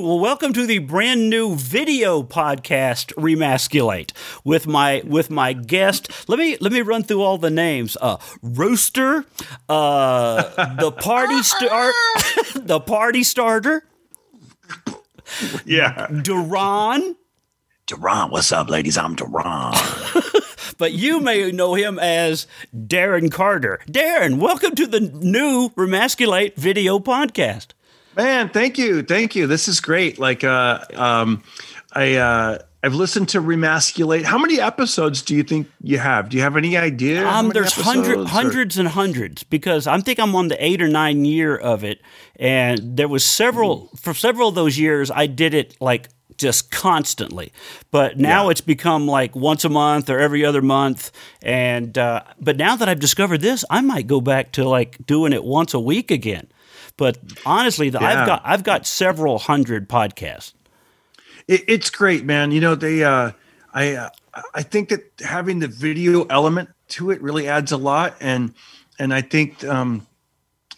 Well, welcome to the brand new video podcast Remasculate with my with my guest. Let me let me run through all the names. Uh, Rooster, uh, the party start, the party starter, Yeah. Duran. Duran, what's up, ladies? I'm Duran. But you may know him as Darren Carter. Darren, welcome to the new Remasculate video podcast. Man, thank you. Thank you. This is great. Like uh um I uh I've listened to Remasculate. How many episodes do you think you have? Do you have any idea? Um, there's hundred, episodes, or- hundreds and hundreds because I think I'm on the eight or nine year of it, and there was several for several of those years I did it like just constantly, but now Yeah. it's become like once a month or every other month, and uh, but now that I've discovered this, I might go back to like doing it once a week again. But honestly, the, I've got I've got several hundred podcasts. It, it's great, man. You know, they uh I uh, I think that having the video element to it really adds a lot and and I think um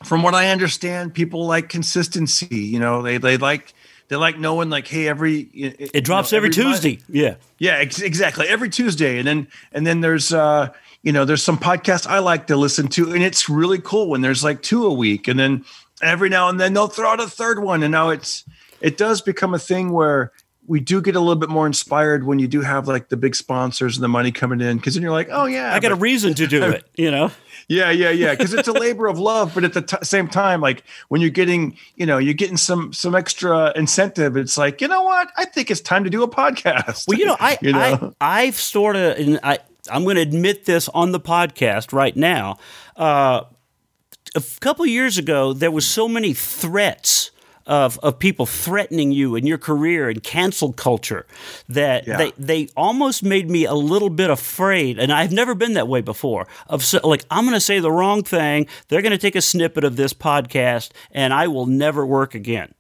from what I understand, people like consistency, you know, they they like they like knowing like hey every it, It drops every, Tuesday. Yeah. Yeah, ex- exactly. Every Tuesday, and then and then there's uh you know there's some podcasts I like to listen to, and it's really cool when there's like two a week, and then every now and then they'll throw out a third one, and now it's it does become a thing where we do get a little bit more inspired when you do have like the big sponsors and the money coming in, because then you're like, oh yeah, I got a reason to do it, you know. yeah, yeah, yeah. Because it's a labor of love, but at the t- same time, like when you're getting, you know, you're getting some some extra incentive. It's like, you know what? I think it's time to do a podcast. Well, you know, I, You know? I I've sort of, and I I'm going to admit this on the podcast right now. Uh, a couple years ago, there was so many threats. Of, of people threatening you and your career and cancel culture that Yeah. they, they almost made me a little bit afraid and I've never been that way before of so, like I'm going to say the wrong thing they're going to take a snippet of this podcast and I will never work again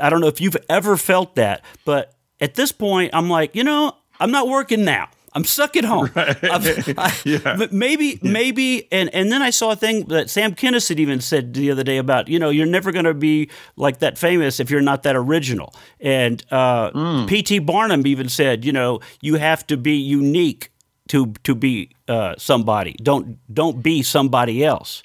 I don't know if you've ever felt that, but at this point, I'm like, you know, I'm not working now. I'm stuck at home. I've- I- Yeah. but maybe, maybe, and and then I saw a thing that Sam Kinison even said the other day about, you know, you're never going to be like that famous if you're not that original. And uh, Mm. P.T. Barnum even said, you know, you have to be unique to to be uh, somebody. Don't don't be somebody else.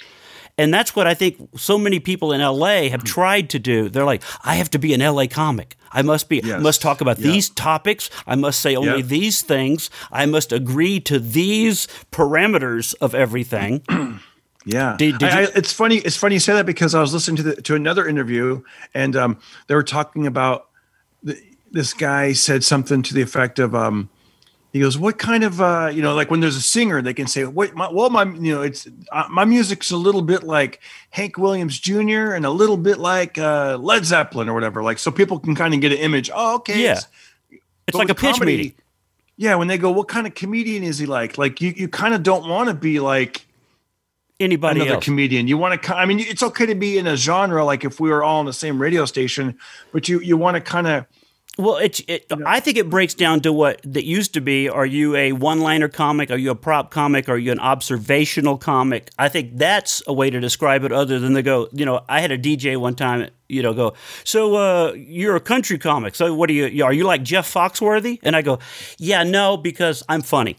And that's what I think so many people in LA have tried to do. They're like, I have to be an LA comic. I must be Yes. must talk about Yeah. these topics. I must say only Yeah. these things. I must agree to these parameters of everything. Yeah, Did- did I- I- it's funny. It's funny you say that because I was listening to the, to another interview, and um, they were talking about the, this guy said something to the effect of, um, he goes, "What kind of uh, you know, like when there's a singer, they can say, wait, my, well, my you know, it's uh, my music's a little bit like Hank Williams Jr. and a little bit like uh, Led Zeppelin or whatever, like so people can kind of get an image. Oh, okay, Yeah. it's- It's like a pitch comedy- meeting. Yeah, when they go, what kind of comedian is he like? Like you, you kind of don't want to be like Anybody another else? comedian. You want to, I mean, it's okay to be in a genre, like if we were all on the same radio station, but you you want to kind of, Well, it's. It, I think it breaks down to what that used to be. Are you a one-liner comic? Are you a prop comic? Are you an observational comic? I think that's a way to describe it. Other than to go, you know, I had a DJ one time. You know, go. So uh, you're a country comic. So what are you? Are you like Jeff Foxworthy? And I go, yeah, no, because I'm funny.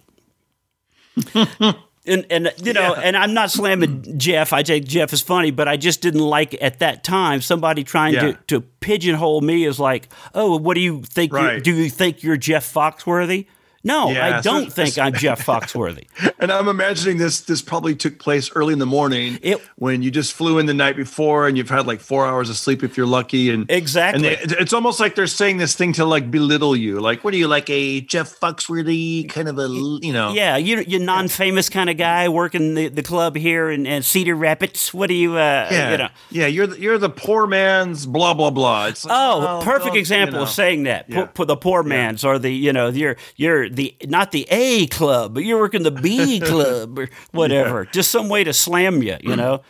and and you know, Yeah. and I'm not slamming Jeff. I think Jeff is funny, but I just didn't like at that time somebody trying Yeah. to to pigeonhole me as like, oh, what do you think? you- Right. do you think you're Jeff Foxworthy? No, Yeah, I don't think I'm Jeff Foxworthy. and I'm imagining this this probably took place early in the morning It- when you just flew in the night before and you've had like four hours of sleep if you're lucky, and Exactly. And they, it's almost like they're saying this thing to like belittle you, like, what are you like a Jeff Foxworthy kind of a you know? Yeah, you you're non-famous kind of guy working the, the club here in, in Cedar Rapids. What do you? Uh, Yeah, You know. yeah, you're the, you're the poor man's blah blah blah. It's like, Oh, well, perfect don't, example you know. of saying that. Po- Yeah. po- the poor man's or the you know you're you're the not the A club, but you're working the B club or whatever. Just some way to slam you, you know.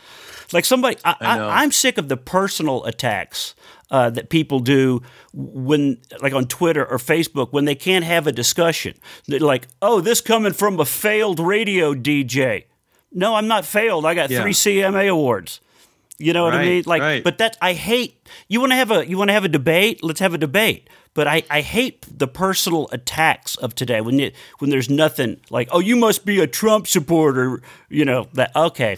Like somebody, I. I'm sick of the personal attacks uh, that people do when, like on Twitter or Facebook, when they can't have a discussion. They're like, "Oh, this coming from a failed radio DJ." No, I'm not failed. I got Yeah. three CMA awards. You know what I mean? Like, right. but that I hate. You want to have a you want to have a debate? Let's have a debate. But I, I hate the personal attacks of today when you, when there's nothing like oh you must be a Trump supporter you know that okay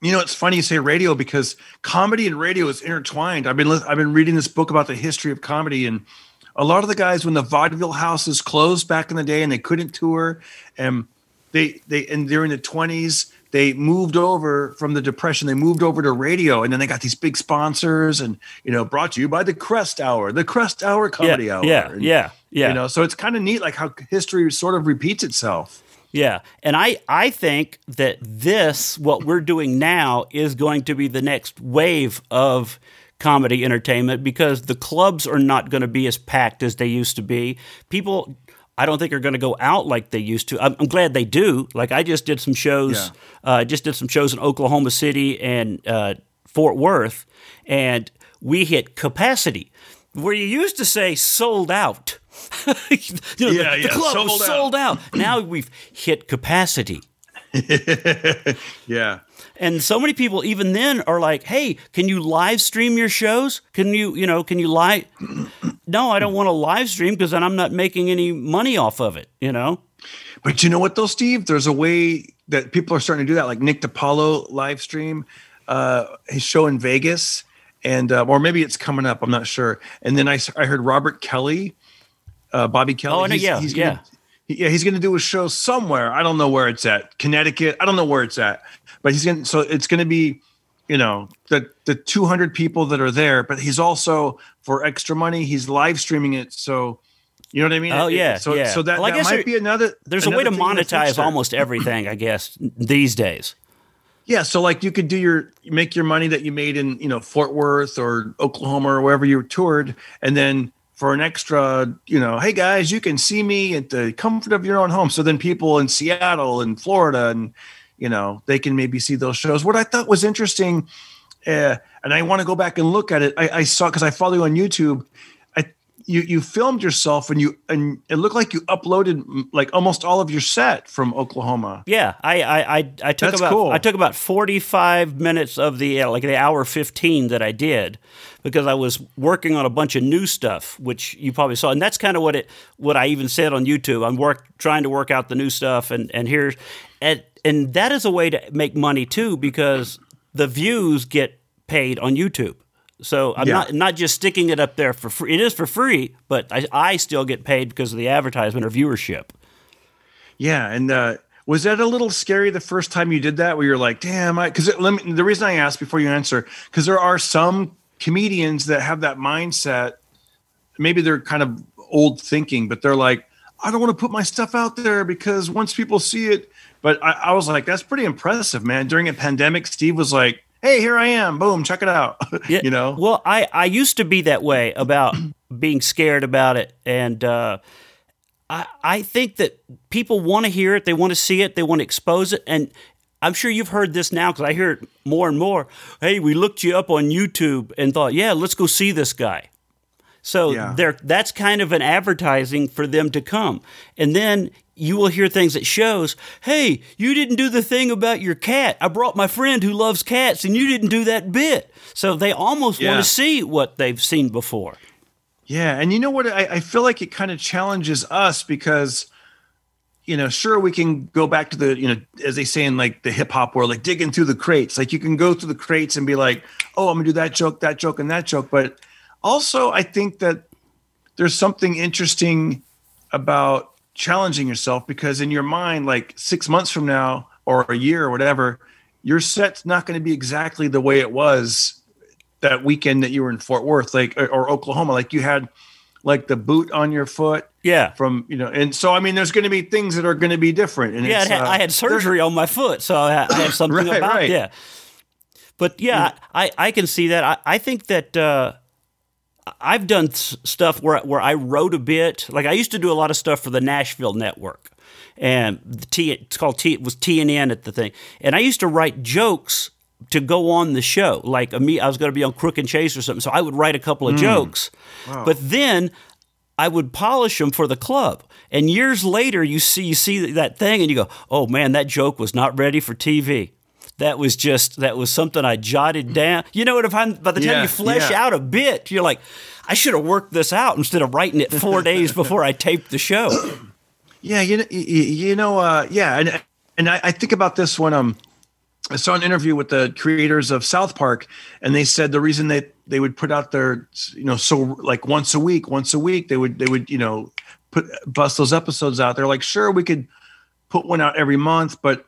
You know, it's funny you say radio because comedy and radio is intertwined. I've been I've been reading this book about the history of comedy, and a lot of the guys when the vaudeville houses closed back in the day and they couldn't tour, and they they and during the twenties they moved over from the depression. They moved over to radio, and then they got these big sponsors, and you know, brought to you by the Crest Hour, the Crest Hour Comedy yeah Hour. yeah And, yeah yeah You know, so it's kind of neat, like how history sort of repeats itself. Yeah. And I, I think that this, what we're doing now, is going to be the next wave of comedy entertainment because the clubs are not going to be as packed as they used to be. People, I don't think are going to go out like they used to. I'm, I'm glad they do. Like I just did some shows, uh, just did some shows in Oklahoma City and uh, Fort Worth, and we hit capacity where you used to say sold out. you know, Yeah, the, the yeah, club sold was out. sold out. now we've hit capacity. Yeah. And so many people even then are like, "Hey, can you live stream your shows? Can you, you know, can you live No, I don't want to live stream because then I'm not making any money off of it, you know? But you know what though, Steve? There's a way that people are starting to do that, like Nick DiPaolo live stream uh, his show in Vegas, and uh, or maybe it's coming up. I'm not sure. And then I, I heard Robert Kelly, uh, Bobby Kelly. Oh, know, yeah, he's yeah. Gonna, yeah, he's going to do a show somewhere. I don't know where it's at. Connecticut. I don't know where it's at. But he's going. to So it's going to be, you know, the the 200 people that are there. But he's also for extra money. He's live streaming it. So. You know what I mean? Oh, It- yeah, So, yeah. so that, Well, I that guess might be another. There's a way to another thing in the monetize future. almost everything, I guess, these days. Yeah, so like you could do your make your money that you made in you know Fort Worth or Oklahoma or wherever you toured, and then for an extra, you know, hey guys, you can see me at the comfort of your own home. So then people in Seattle and Florida and you know they can maybe see those shows. What I thought was interesting, uh, and I want to go back and look at it. I, I saw because I follow you on YouTube. I you you filmed yourself and you and it looked like you uploaded mm, like almost all of your set from Oklahoma. Yeah, I I I, I took That's about cool. I took about 45 minutes of the uh, like the hour 15 that I did because I was working on a bunch of new stuff which you probably saw and that's kind of what it what I even said on YouTube. I'm work trying to work out the new stuff and and here's and and that is a way to make money too because the views get paid on YouTube. So I'm Yeah. not not just sticking it up there for free. It is for free, but I, I still get paid because of the advertisement or viewership. Yeah, and uh, was that a little scary the first time you did that? Where you're like, "Damn!" I because let me. The reason I asked before you answer because there are some comedians that have that mindset. Maybe they're kind of old thinking, but they're like, "I don't want to put my stuff out there because once people see it." But I, I was like, "That's pretty impressive, man." During a pandemic, Steve was like, "Hey, here I am! Boom, check it out." Yeah, you know. Well, I I used to be that way about being scared about it, and uh, I I think that people want to hear it, they want to see it, they want to expose it, and I'm sure you've heard this now because I hear it more and more. Hey, we looked you up on YouTube and thought, yeah, let's go see this guy. So Yeah. there, that's kind of an advertising for them to come, and then you will hear things at shows. Hey, you didn't do the thing about your cat. I brought my friend who loves cats, and you didn't do that bit. So they almost Yeah. want to see what they've seen before. Yeah, and you know what? I, I feel like it kind of challenges us because, you know, sure we can go back to the, you know, as they say in like the hip hop world, like digging through the crates. Like you can go through the crates and be like, oh, I'm gonna do that joke, that joke, and that joke. But also, I think that there's something interesting about challenging yourself because in your mind, like six months from now or a year or whatever, your set's not going to be exactly the way it was that weekend that you were in Fort Worth, like or, or Oklahoma, like you had like the boot on your foot Yeah. from you know, and so I mean, there's going to be things that are going to be different. And Yeah, had, uh, I had surgery on my foot, so I, I have something Right, about right. yeah. But yeah, I, I can see that. I, I think that uh, I've done stuff where where I wrote a bit. Like I used to do a lot of stuff for the Nashville network, and the T it's called T it was TNN at the thing, and I used to write jokes to go on the show. Like a me, I was going to be on Crook and Chase or something, so I would write a couple of hmm. jokes, but then I would polish them for the club. And years later, you see you see that thing, and you go, "Oh man, that joke was not ready for TV." That was just that was something I jotted down. You know what? If I'm by the time Yeah, you flesh yeah. out a bit, you're like, I should have worked this out instead of writing it four days before I taped the show. Yeah, you know, you, know, uh, yeah, and and I, I think about this when um, I saw an interview with the creators of South Park, and they said the reason they they would put out their you know so like once a week, once a week they would they would you know put bust those episodes out. They're like, sure, we could put one out every month, but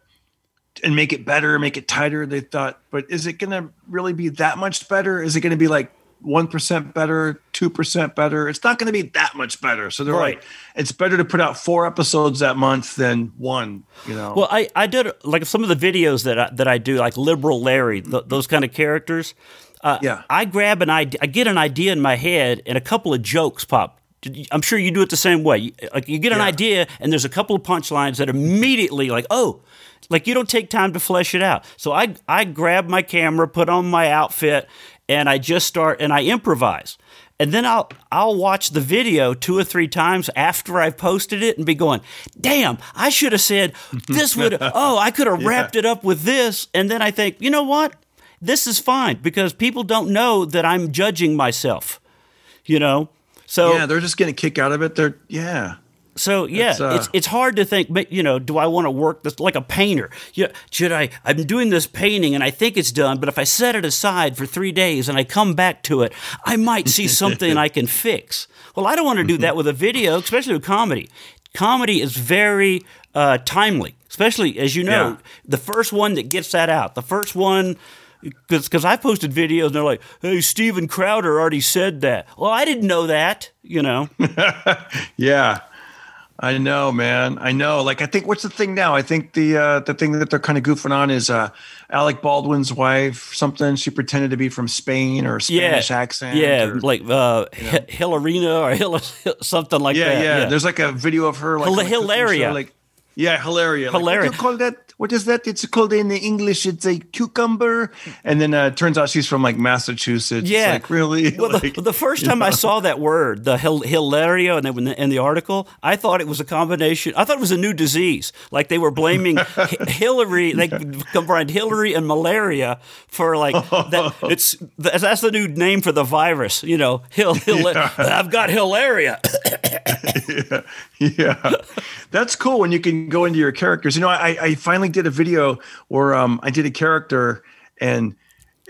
and make it better, make it tighter. They thought, but is it going to really be that much better? Is it going to be like one percent better, two percent better? It's not going to be that much better. So they're Right. like, it's better to put out four episodes that month than one. You know? Well, I, I did like some of the videos that I, that I do, like Liberal Larry, th- those kind of characters. Uh, Yeah. I grab an idea, I get an idea in my head, and a couple of jokes pop. I'm sure you do it the same way. You- Like you get an Yeah. idea, and there's a couple of punchlines that immediately, like, oh, like you don't take time to flesh it out. So I I grab my camera, put on my outfit, and I just start and I improvise. And then I'll I'll watch the video two or three times after I've posted it and be going, "Damn, I should have said this would oh, I could have wrapped it up with this." And then I think, "You know what? This is fine because people don't know that I'm judging myself." You know? So yeah, they're just getting a kick out of it. They're yeah. so yeah, It's, uh, it's it's hard to think. But you know, do I want to work this like a painter? Yeah, should I? I'm doing this painting and I think it's done, but if I set it aside for three days and I come back to it, I might see something I can fix. Well, I don't want to do that with a video, especially with comedy. Comedy is very uh, timely, especially as you know, Yeah. the first one that gets that out, the first one. Because I posted videos and they're like, "Hey, Steven Crowder already said that." Well, I didn't know that, you know. Yeah. I know, man. I know. Like, I think what's the thing now? I think the uh, the thing that they're kind of goofing on is uh, Alec Baldwin's wife. Something she pretended to be from Spain or Spanish accent. Yeah, or- like uh, Hi- Hillarina or Hill- something like yeah, that. yeah, yeah. There's like a video of her like Hila- on Hilaria. show, like yeah, Hilaria. Like, what do you call that? What is that? It's called in the English. It's a cucumber. And then uh, it turns out she's from like Massachusetts. Yeah. like really. Well, like, the, the first time I saw that word, the hil- hilaria, and in the, in the article, I thought it was a combination. I thought it was a new disease. Like they were blaming Hi- Hillary, they combined Hillary and malaria for like that. It's that's the new name for the virus. You know, Hil- Hil- I've got hilaria. yeah. That's cool when you can go into your characters. You know i i finally did a video where um i did a character and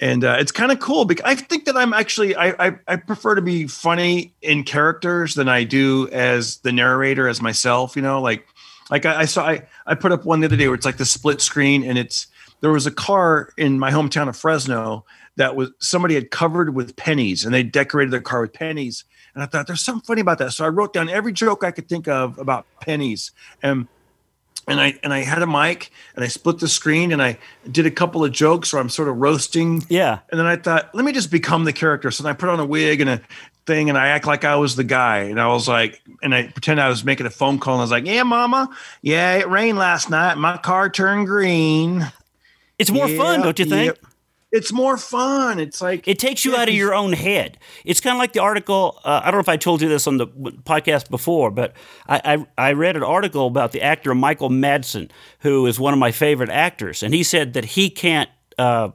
and uh, it's kind of cool because i think that i'm actually I, I i prefer to be funny in characters than i do as the narrator as myself you know? Like like i, I saw I, I put up one the other day where it's like the split screen and it's there was a car in my hometown of fresno that was somebody had covered with pennies and they decorated their car with pennies and I thought there's something funny about that. So I wrote down every joke I could think of about pennies. And and I and I had a mic and I split the screen and I did a couple of jokes where I'm sort of roasting. Yeah. And then I thought, let me just become the character. So then I put on a wig and a thing and I act like I was the guy. And I was like, and I pretend I was making a phone call and I was like, Yeah, mama. Yeah, it rained last night. My car turned green. It's more fun, don't you think? yep. It's more fun. It's like It takes you out of your own head. It's kind of like the article. Uh, I don't know if I told you this on the podcast before, but I, I, I read an article about the actor Michael Madsen, who is one of my favorite actors, and he said that he can't uh,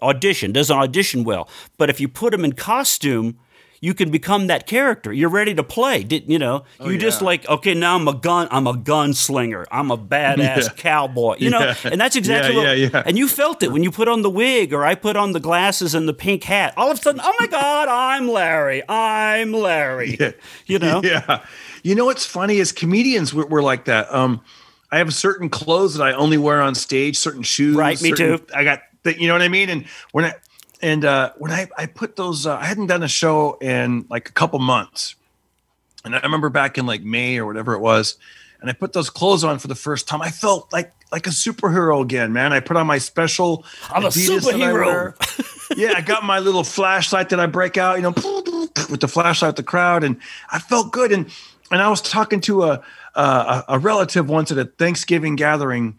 audition, doesn't audition well, but if you put him in costume. You can become that character. You're ready to play. Did you know? you just like okay. Now I'm a gun. I'm a gunslinger. I'm a badass Yeah. cowboy. You know, Yeah. and that's exactly Yeah, what. yeah, yeah. And you felt it when you put on the wig or I put on the glasses and the pink hat. All of a sudden, oh my God, I'm Larry. I'm Larry. Yeah. You know? Yeah. You know what's funny is comedians were, were like that. Um, I have certain clothes that I only wear on stage, certain shoes. Right, me too. I got that. You know what I mean? And when I and uh, when I I put those, uh, I hadn't done a show in like a couple months, and I remember back in like May or whatever it was, and I put those clothes on for the first time. I felt like like a superhero again, man. I put on my special. I'm a Adidas I superhero. wear. yeah, I got my little flashlight that I break out, you know, with the flashlight, the crowd, and I felt good. And and I was talking to a a, a relative once at a Thanksgiving gathering,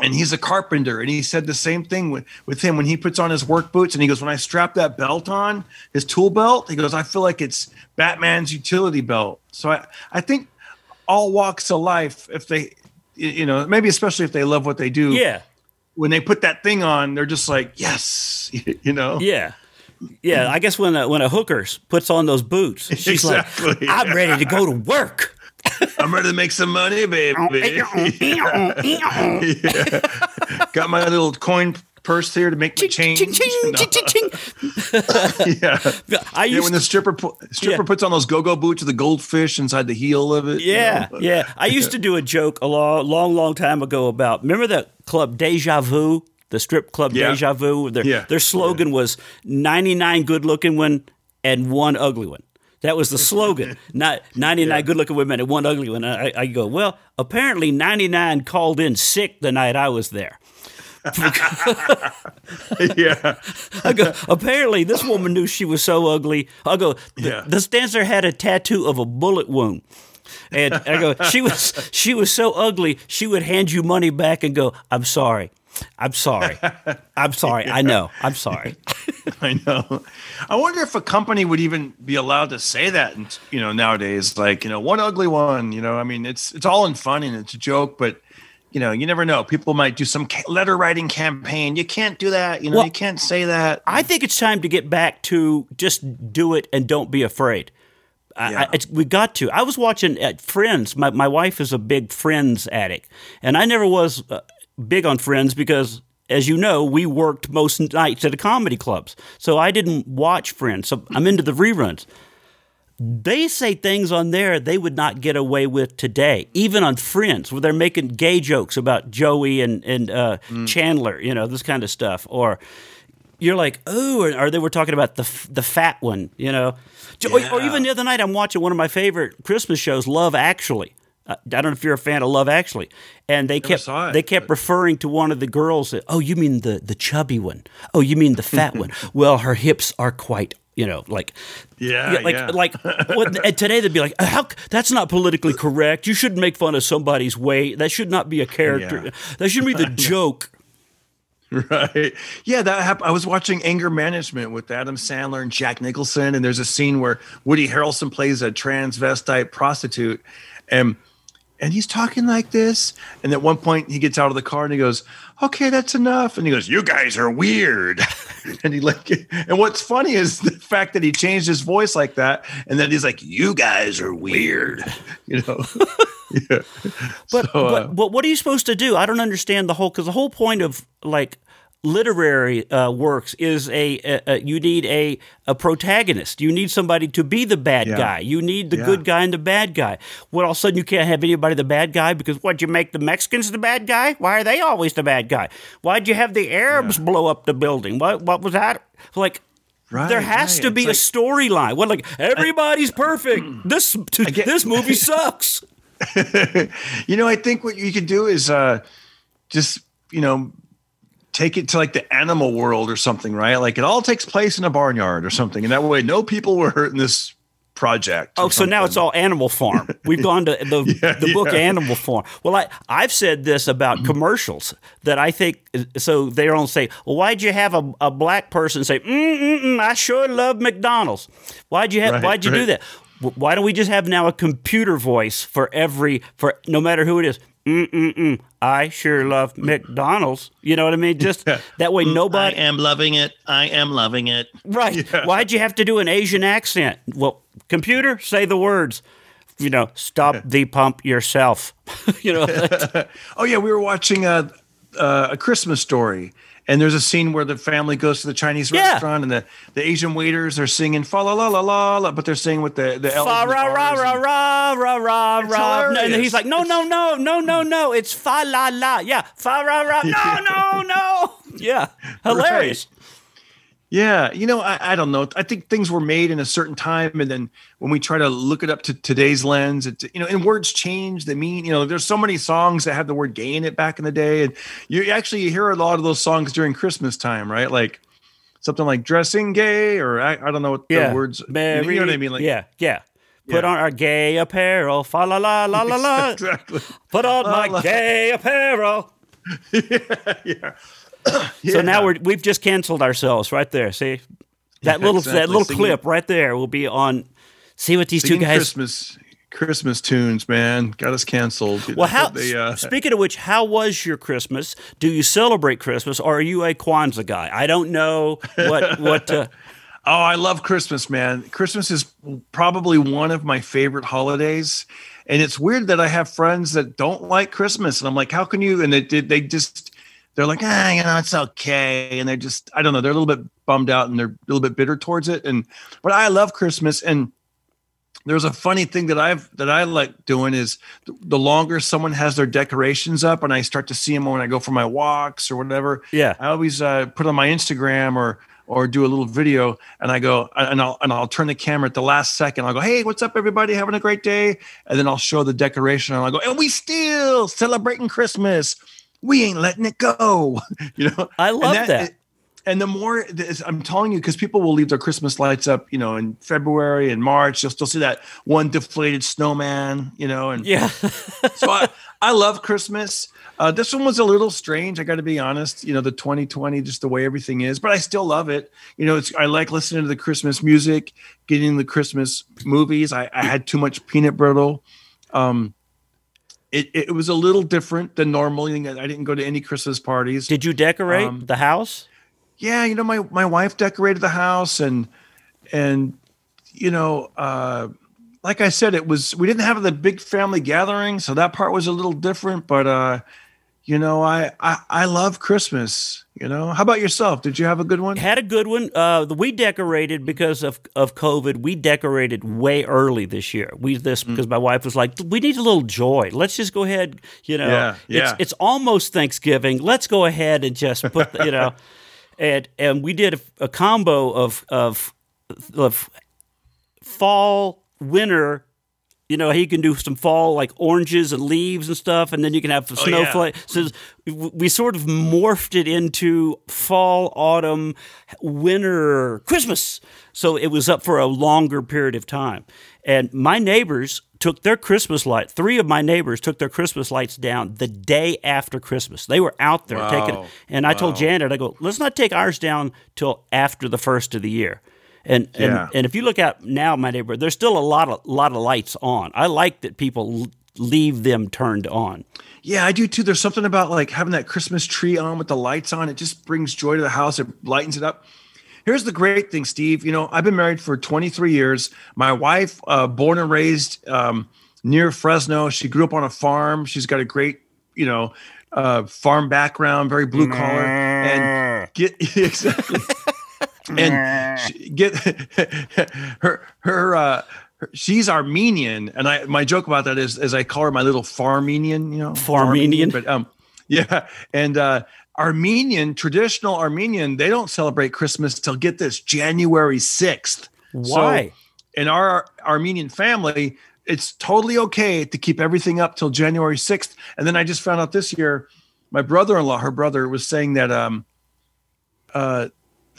and he's a carpenter, and he said the same thing with with him when he puts on his work boots, and he goes, when I strap that belt on, his tool belt, he goes, I feel like it's Batman's utility belt. So I I think all walks of life, if they, you know, maybe especially if they love what they do, Yeah. when they put that thing on, they're just like, yes, you know. Yeah. Yeah, I guess when a, when a hooker puts on those boots, she's Exactly, like, "I'm ready to go to work." I'm ready to make some money, baby. Yeah. Got my little coin purse here to make my change. Ching, ching, you ching, ching, ching. yeah. I Yeah, used when the stripper pu- stripper Yeah. puts on those go-go boots with the goldfish inside the heel of it. you Yeah, know? yeah. I used to do a joke a long, long, long time ago about. Remember that club Deja Vu, the strip club Yeah. Deja Vu. Their Yeah. their slogan was "99 good-looking one and one ugly one." That was the slogan. Not 99 good-looking women and one ugly one. I, I go, well, apparently 99 called in sick the night I was there. yeah. I go, apparently this woman knew she was so ugly. I go, the, Yeah. this dancer had a tattoo of a bullet wound. And I go, she was she was so ugly, she would hand you money back and go, I'm sorry. I'm sorry. I'm sorry. I know. I'm sorry. I know. I wonder if a company would even be allowed to say that, and you know, nowadays, like you know, one ugly one. You know, I mean, it's it's all in fun and it's a joke, but you know, you never know. People might do some letter writing campaign. You can't do that. You know, Well- you can't say that. I think it's time to get back to just do it and don't be afraid. Yeah. I, it's, we got to. I was watching at Friends. My, my wife is a big Friends addict, and I never was uh, big on Friends because, as you know, we worked most nights at the comedy clubs, so I didn't watch Friends. So I'm into the reruns. They say things on there they would not get away with today, even on Friends, where they're making gay jokes about Joey and and uh, Chandler, you know, this kind of stuff, or you're like, oh, or, or they were talking about the the fat one, you know, Or- or, even the other night I'm watching one of my favorite Christmas shows, Love Actually. Uh, I don't know if you're a fan of Love Actually, and they kept saw it, they kept referring to one of the girls. That, oh, you mean the the chubby one? Oh, you mean the fat one? Well, her hips are quite. You know, like, Yeah, like, yeah. like. What, and today they'd be like, "How? That's not politically correct. You shouldn't make fun of somebody's weight. That should not be a character. Yeah. That shouldn't be the joke." Right. Yeah, that happened. I was watching Anger Management with Adam Sandler and Jack Nicholson, and there's a scene where Woody Harrelson plays a transvestite prostitute, and and he's talking like this. And at one point, he gets out of the car and he goes, "Okay, that's enough." And he goes, "You guys are weird." and he like, and what's funny is the fact that he changed his voice like that, and then he's like, "You guys are weird," you know. yeah. But, So, uh, but but what are you supposed to do? I don't understand the whole because the whole point of like literary uh, works is a, a, a you need a a protagonist. You need somebody to be the bad Yeah. guy. You need the Yeah. good guy and the bad guy. Well, all of a sudden you can't have anybody the bad guy because what you make the Mexicans the bad guy? Why are they always the bad guy? Why'd you have the Arabs blow up the building? What what was that like? Right, there has right. to be It's a storyline. What like everybody's perfect. This get- this movie sucks. you know, I think what you could do is uh, just, you know, take it to like the animal world or something, right? Like it all takes place in a barnyard or something. And that way, no people were hurt in this project. Oh, so now it's all Animal Farm. We've gone to the, Yeah, the book yeah. Animal Farm. Well, I, I've said this about commercials that I think, so they don't say, well, why'd you have a, a black person say, mm, mm, mm, I sure love McDonald's? Why'd you have, Right, why'd you do that? Why don't we just have now a computer voice for every, for no matter who it is? Mm, mm, mm. I sure love McDonald's. You know what I mean? Just that way, nobody. I am loving it. I am loving it. Right. Why'd you have to do an Asian accent? Well, computer, say the words. You know, stop the pump yourself. you know, Oh yeah, we were watching a a Christmas story, and there's a scene where the family goes to the Chinese Yeah. restaurant, and the, the Asian waiters are singing fa la la la la la, but they're singing with the the fa ra ra ra ra ra ra ra. And he's like, no, no, no, no, no, hmm. no. It's fa la la. Yeah, fa ra ra. No, no, no. Yeah, hilarious. Yeah, you know, I, I don't know. I think things were made in a certain time, and then when we try to look it up to today's lens, it's you know, and words change. They mean, you know, there's so many songs that had the word "gay" in it back in the day, and you actually hear a lot of those songs during Christmas time, right? Like something like "dressing gay" or I, I don't know what Yeah, the words. Merry, you know what I mean? Like, yeah, yeah. Put Yeah. on our gay apparel. Fa la la la la la. exactly. Put on my la. gay apparel. yeah. So now we're we've just canceled ourselves right there. See that Yeah, little that little Singing- clip right there will be on. See what these two guys. Christmas Christmas tunes, man, got us canceled. Well, how? They, uh, speaking of which, how was your Christmas? Do you celebrate Christmas, or are you a Kwanzaa guy? I don't know what what. Uh, oh, I love Christmas, man. Christmas is probably one of my favorite holidays, and it's weird that I have friends that don't like Christmas, and I'm like, how can you? And they they just they're like, ah, you know, it's okay, and they're just I don't know, they're a little bit bummed out and they're a little bit bitter towards it, and but I love Christmas and there's a funny thing that I've that I like doing is the longer someone has their decorations up, and I start to see them when I go for my walks or whatever. Yeah, I always uh, put on my Instagram or or do a little video, and I go and I'll and I'll turn the camera at the last second. I'll go, "Hey, what's up, everybody? Having a great day?" And then I'll show the decoration, and I'll go, "And we still celebrating Christmas. We ain't letting it go." you know, I love that. that. It, and the more I'm telling you, because people will leave their Christmas lights up, you know, in February and March, you'll still see that one deflated snowman, you know, and yeah. so I, I love Christmas. Uh, this one was a little strange. I got to be honest. You know, the 2020, just the way everything is, but I still love it. You know, it's I like listening to the Christmas music, getting the Christmas movies. I, I had too much peanut brittle. Um, it, it was a little different than normally. I didn't go to any Christmas parties. Did you decorate um, the house? yeah, you know, my my wife decorated the house and and you know, uh, like I said, it was we didn't have the big family gathering, so that part was a little different. But uh, you know, I, I I love Christmas. You know, how about yourself? Did you have a good one? Had a good one. Uh, we decorated because of of COVID. We decorated way early this year. We this mm. because my wife was like, we need a little joy. Let's just go ahead. You know, yeah, yeah. It's, it's almost Thanksgiving. Let's go ahead and just put you know and and we did a, a combo of of of fall winter you know, he can do some fall like oranges and leaves and stuff, and then you can have some oh, snowflakes. Yeah. So we sort of morphed it into fall, autumn, winter, Christmas. So it was up for a longer period of time. And my neighbors took their Christmas light. Three of my neighbors took their Christmas lights down the day after Christmas. They were out there wow. taking, and I wow. told Janet, I go, let's not take ours down till after the first of the year. And, yeah. and and if you look at now, my neighborhood, there's still a lot of lot of lights on. I like that people leave them turned on. Yeah, I do too. There's something about like having that Christmas tree on with the lights on. It just brings joy to the house. It lightens it up. Here's the great thing, Steve. You know, I've been married for 23 years. My wife, uh, born and raised um, near Fresno. She grew up on a farm. She's got a great, you know, uh, farm background, very blue collar, and get exactly. And get her her uh she's Armenian, and I my joke about that is as I call her my little Farmenian, you know, Farmenian. But um, yeah, and uh, Armenian, traditional Armenian, they don't celebrate Christmas till get this January 6th. Why? So in our Armenian family, it's totally okay to keep everything up till January 6th. And then I just found out this year, my brother-in-law, her brother was saying that um uh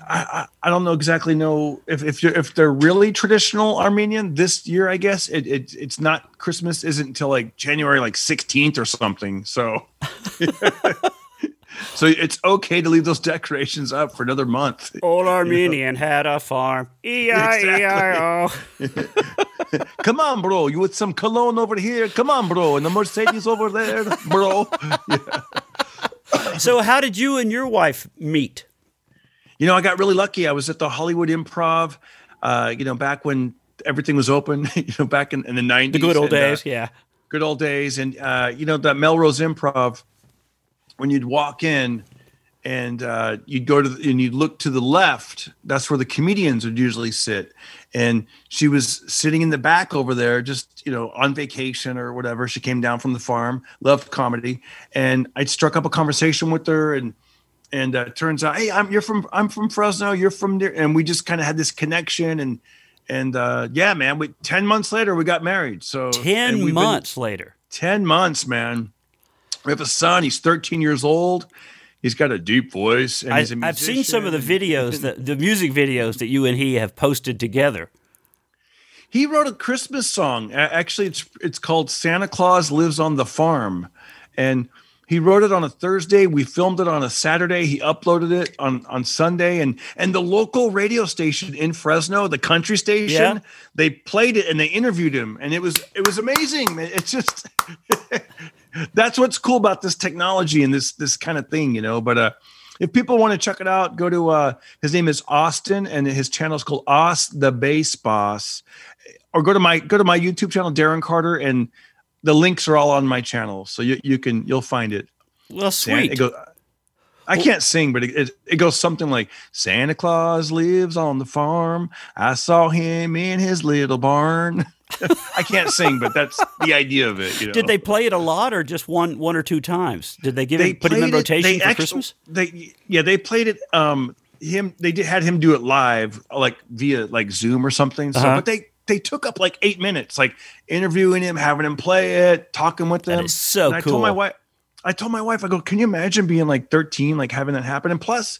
I, I don't know exactly know if if you're if they're really traditional Armenian this year. I guess it, it it's not Christmas isn't until like January like 16th or something. So So it's okay to leave those decorations up for another month. Old Armenian you know? had a farm. E-I-E-I-O. Come on, bro. You with some cologne over here? Come on, bro. And the Mercedes over there, bro. Yeah. So how did you and your wife meet? You know, I got really lucky. I was at the Hollywood Improv, uh, you know, back when everything was open, you know, back in, in the 90s. The good old and, days, uh, yeah. Good old days. And, uh, you know, that Melrose Improv – when you'd walk in and uh, you'd go to the, and you'd look to the left that's where the comedians would usually sit and she was sitting in the back over there just you know on vacation or whatever she came down from the farm loved comedy and i struck up a conversation with her and and uh, turns out hey i'm you're from i'm from fresno you're from there and we just kind of had this connection and and uh, yeah man we 10 months later we got married so 10 months been, later 10 months man we have a son. He's 13 years old. He's got a deep voice. And I, he's a I've seen some of the videos, that, the music videos that you and he have posted together. He wrote a Christmas song. Actually, it's it's called "Santa Claus Lives on the Farm," and he wrote it on a Thursday. We filmed it on a Saturday. He uploaded it on on Sunday, and and the local radio station in Fresno, the country station, Yeah. they played it and they interviewed him, and it was it was amazing. It's just that's what's cool about this technology and this this kind of thing, you know. But uh, if people want to check it out, go to uh, his name is Austin, and his channel is called Aus the Bass Boss, or go to my go to my YouTube channel, Darren Carter, and the links are all on my channel, so you you can you'll find it. Well, Santa- sweet. It goes, I can't sing, but it, it, it goes something like Santa Claus lives on the farm. I saw him in his little barn. I can't sing, but that's the idea of it. You know? Did they play it a lot or just one one or two times? Did they give They it put him in it- rotation they for actu- Christmas? They yeah, they played it. Um, him they did had him do it live, like via like Zoom or something. So, Uh-huh. but they they took up like eight minutes, like interviewing him, having him play it, talking with them. That is so and I told my cool. wife, I told my wife, I go, can you imagine being like 13, like having that happen? And plus,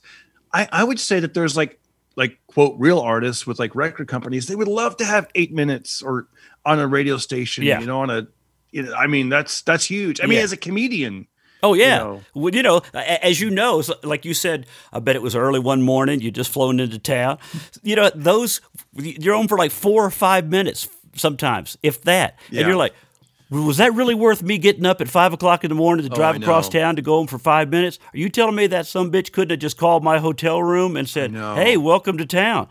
I I would say that there's like like quote real artists with like record companies, they would love to have eight minutes or on a radio station, Yeah. you know, on a you know, I mean, that's that's huge. I mean, Yeah. as a comedian, Oh yeah, know. well, you know, as you know, like you said, I bet it was early one morning. You just flown into town. You know, those you're on for like four or five minutes sometimes, if that, and you're like. Was that really worth me getting up at five o'clock in the morning to drive Oh, across town to go home for five minutes? Are you telling me that some bitch couldn't have just called my hotel room and said, "Hey, welcome to town"?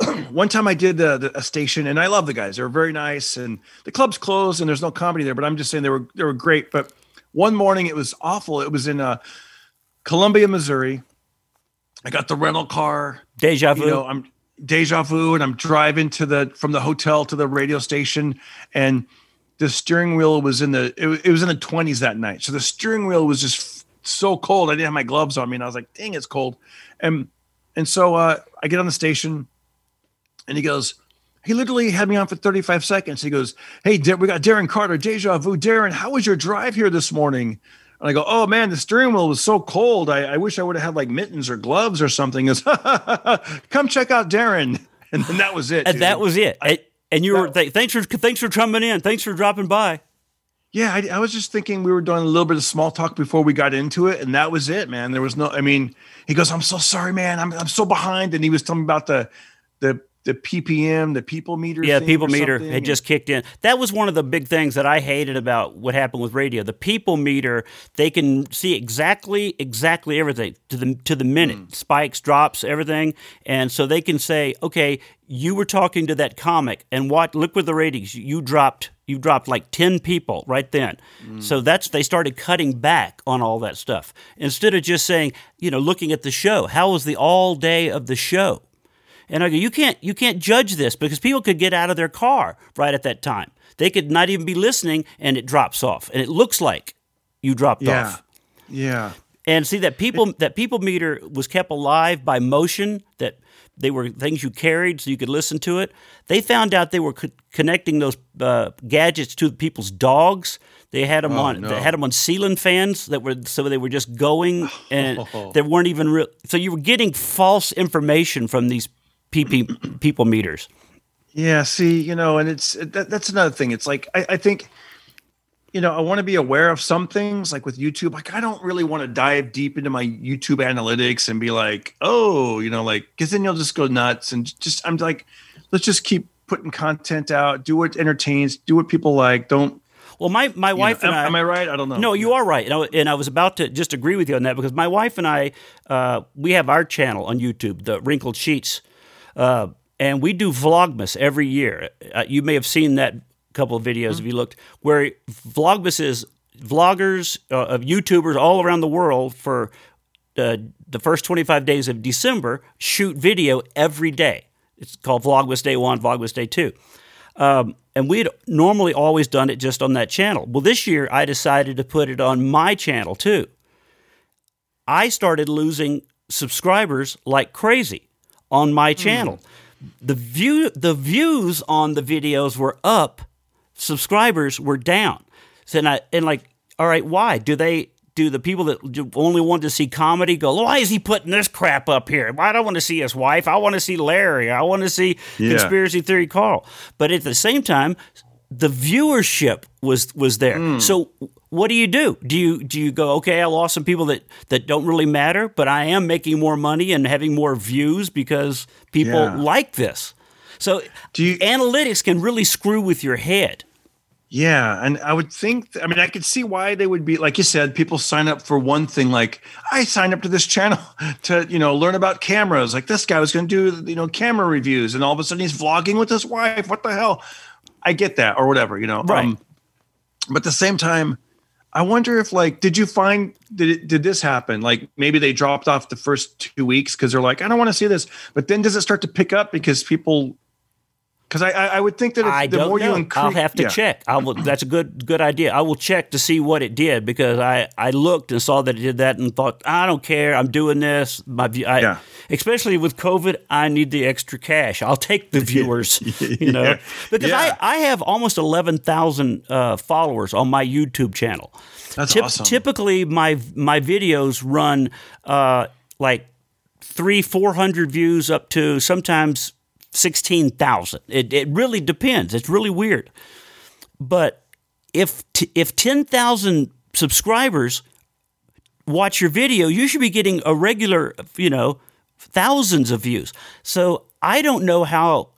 one time I did the, a station, and I love the guys. They were very nice, and the club's closed, and there's no comedy there. But I'm just saying they were they were great. But one morning it was awful. It was in uh, Columbia, Missouri. I got the rental car. Deja vu. You know, I'm deja vu, and I'm driving to the from the hotel to the radio station, and the steering wheel was in the it, it was in the 20s that night. So the steering wheel was just so cold. I didn't have my gloves on me, and I was like, "Dang, it's cold." And and so uh, I get on the station, and he goes, he literally had me on for 35 seconds. He goes, Hey, we got Darren Carter, Deja Vu. Darren, how was your drive here this morning? And I go, Oh man, the steering wheel was so cold. I, I wish I would have had like mittens or gloves or something. Goes, Come check out Darren. And then that was it. and dude. that was it. and, and you were th- thanks for thanks for coming in. Thanks for dropping by. Yeah, I, I was just thinking we were doing a little bit of small talk before we got into it, and that was it, man. There was no, I mean, he goes, "I'm so sorry, man. I'm I'm so behind," and he was telling me about the the the PPM, the people meter. Yeah, people meter something, had just kicked in. That was one of the big things that I hated about what happened with radio. The people meter, they can see exactly exactly everything to the to the minute, Mm. spikes, drops, everything, and so they can say, okay, you were talking to that comic, and what? Look with the ratings, you dropped. You dropped like ten people right then, Mm. so that's they started cutting back on all that stuff instead of just saying, you know, looking at the show. How was the all day of the show? And I go, you can't you can't judge this because people could get out of their car right at that time. They could not even be listening and it drops off. And it looks like you dropped Yeah, off. yeah. And see that people that people meter was kept alive by motion that they were things you carried so you could listen to it. They found out they were co- connecting those uh, gadgets to people's dogs. They had them on. Oh, no. They had them on ceiling fans that were so they were just going, and they weren't even real. So you were getting false information from these PP, people meters. Yeah, see, you know, and it's that, that's another thing. It's like I, I think, you know, I want to be aware of some things, like with YouTube. Like I don't really want to dive deep into my YouTube analytics and be like, oh, you know, like because then you'll just go nuts and just I'm like, let's just keep putting content out, do what entertains, do what people like. Don't. Well, my my you know, wife and am, I. am I right? I don't know. No, you are right, and I, and I was about to just agree with you on that because my wife and I, uh, we have our channel on YouTube, the Wrinkled Sheets, uh, and we do Vlogmas every year. Uh, you may have seen that couple of videos if you looked, where Vlogmas is vloggers uh, of YouTubers all around the world for uh, the first 25 days of December shoot video every day. It's called Vlogmas Day 1, Vlogmas Day 2. Um, and we'd normally always done it just on that channel. Well, this year I decided to put it on my channel too. I started losing subscribers like crazy on my hmm. channel. The view the views on the videos were up, subscribers were down. So and, I, and like, all right, why do they? Do the people that only want to see comedy go? Why is he putting this crap up here? I don't want to see his wife. I want to see Larry. I want to see Yeah. conspiracy theory Carl. But at the same time, the viewership was was there. Hmm. So what do you do? Do you do you go okay? I lost some people that that don't really matter, but I am making more money and having more views because people Yeah. like this. So Do you- analytics can really screw with your head. Yeah, and I would think. I mean, I could see why they would be like you said. People sign up for one thing. Like I signed up to this channel to you know learn about cameras. Like this guy was going to do you know camera reviews, and all of a sudden he's vlogging with his wife. What the hell? I get that, or whatever. You know, Um, Right. but at the same time, I wonder if like, did you find did it, did this happen? Like maybe they dropped off the first two weeks because they're like, I don't want to see this. But then does it start to pick up because people? Because I, I would think that if, I the don't more know. you increase, I'll have to yeah. check. I will. That's a good good idea. I will check to see what it did because I I looked and saw that it did that and thought I don't care. I'm doing this. My view. I, Yeah. Especially with COVID, I need the extra cash. I'll take the viewers. You know, Yeah. because Yeah. I I have almost eleven thousand uh, followers on my YouTube channel. That's Typ- awesome. Typically, my my videos run uh, like three, four hundred views up to sometimes sixteen thousand. It it really depends. It's really weird. But if t- if ten thousand subscribers watch your video, you should be getting a regular, you know, thousands of views. So I don't know how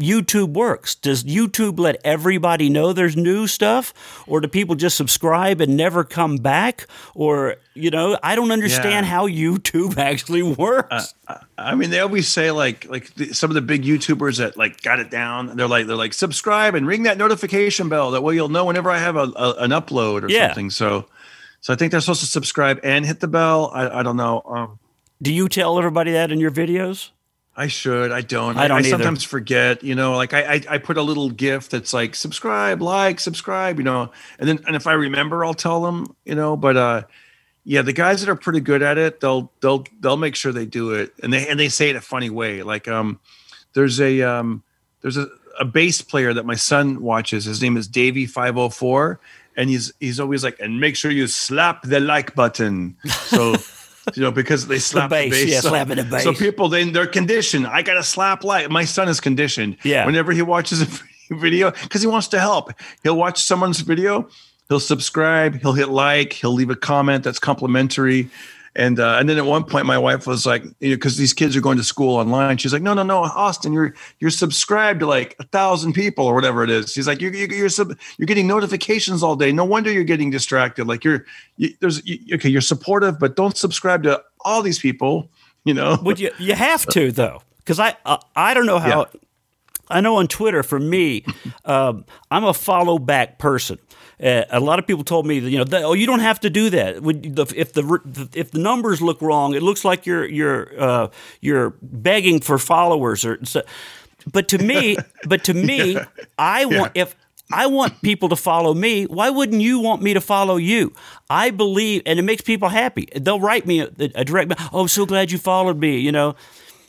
YouTube works. Does YouTube let everybody know there's new stuff, or do people just subscribe and never come back? Or you know, I don't understand Yeah. how YouTube actually works. I mean, they always say like like the, some of the big YouTubers that like got it down. They're like they're like subscribe and ring that notification bell. That way you'll know whenever I have a, a an upload or Yeah. something. So, so I think they're supposed to subscribe and hit the bell. I, I don't know. Um, do you tell everybody that in your videos? I should. I don't. I don't either. sometimes forget. You know, like I, I I put a little gift that's like subscribe, like, subscribe. You know, and then and if I remember, I'll tell them. You know, but uh, yeah, the guys that are pretty good at it, they'll they'll they'll make sure they do it, and they and they say it a funny way. Like um, there's a um, there's a, a bass player that my son watches. His name is Davey five hundred four, and he's he's always like, and make sure you slap the like button. So. You know, because they slap the bass, bass. yeah, so, slapping the So people then they're conditioned. I got to slap like my son is conditioned. Yeah. Whenever he watches a video, because he wants to help, he'll watch someone's video, he'll subscribe, he'll hit like, he'll leave a comment that's complimentary. And uh, and then at one point, my wife was like, you know, because these kids are going to school online. She's like, no, no, no, Austin, you're you're subscribed to like a thousand people or whatever it is. She's like, you're you're you're, sub- you're getting notifications all day. No wonder you're getting distracted. Like you're you, there's you, okay, you're supportive, but don't subscribe to all these people. You know, Would you? You have to though, because I uh, I don't know how. I know on Twitter for me, um, I'm a follow back person. Uh, a lot of people told me that you know, that, oh, you don't have to do that. Would the, if the if the numbers look wrong, it looks like you're you're uh, you're begging for followers or. So, but to me, but to me, I want if I want people to follow me. Why wouldn't you want me to follow you? I believe, and it makes people happy. They'll write me a, a direct. Oh, I'm so glad you followed me. You know,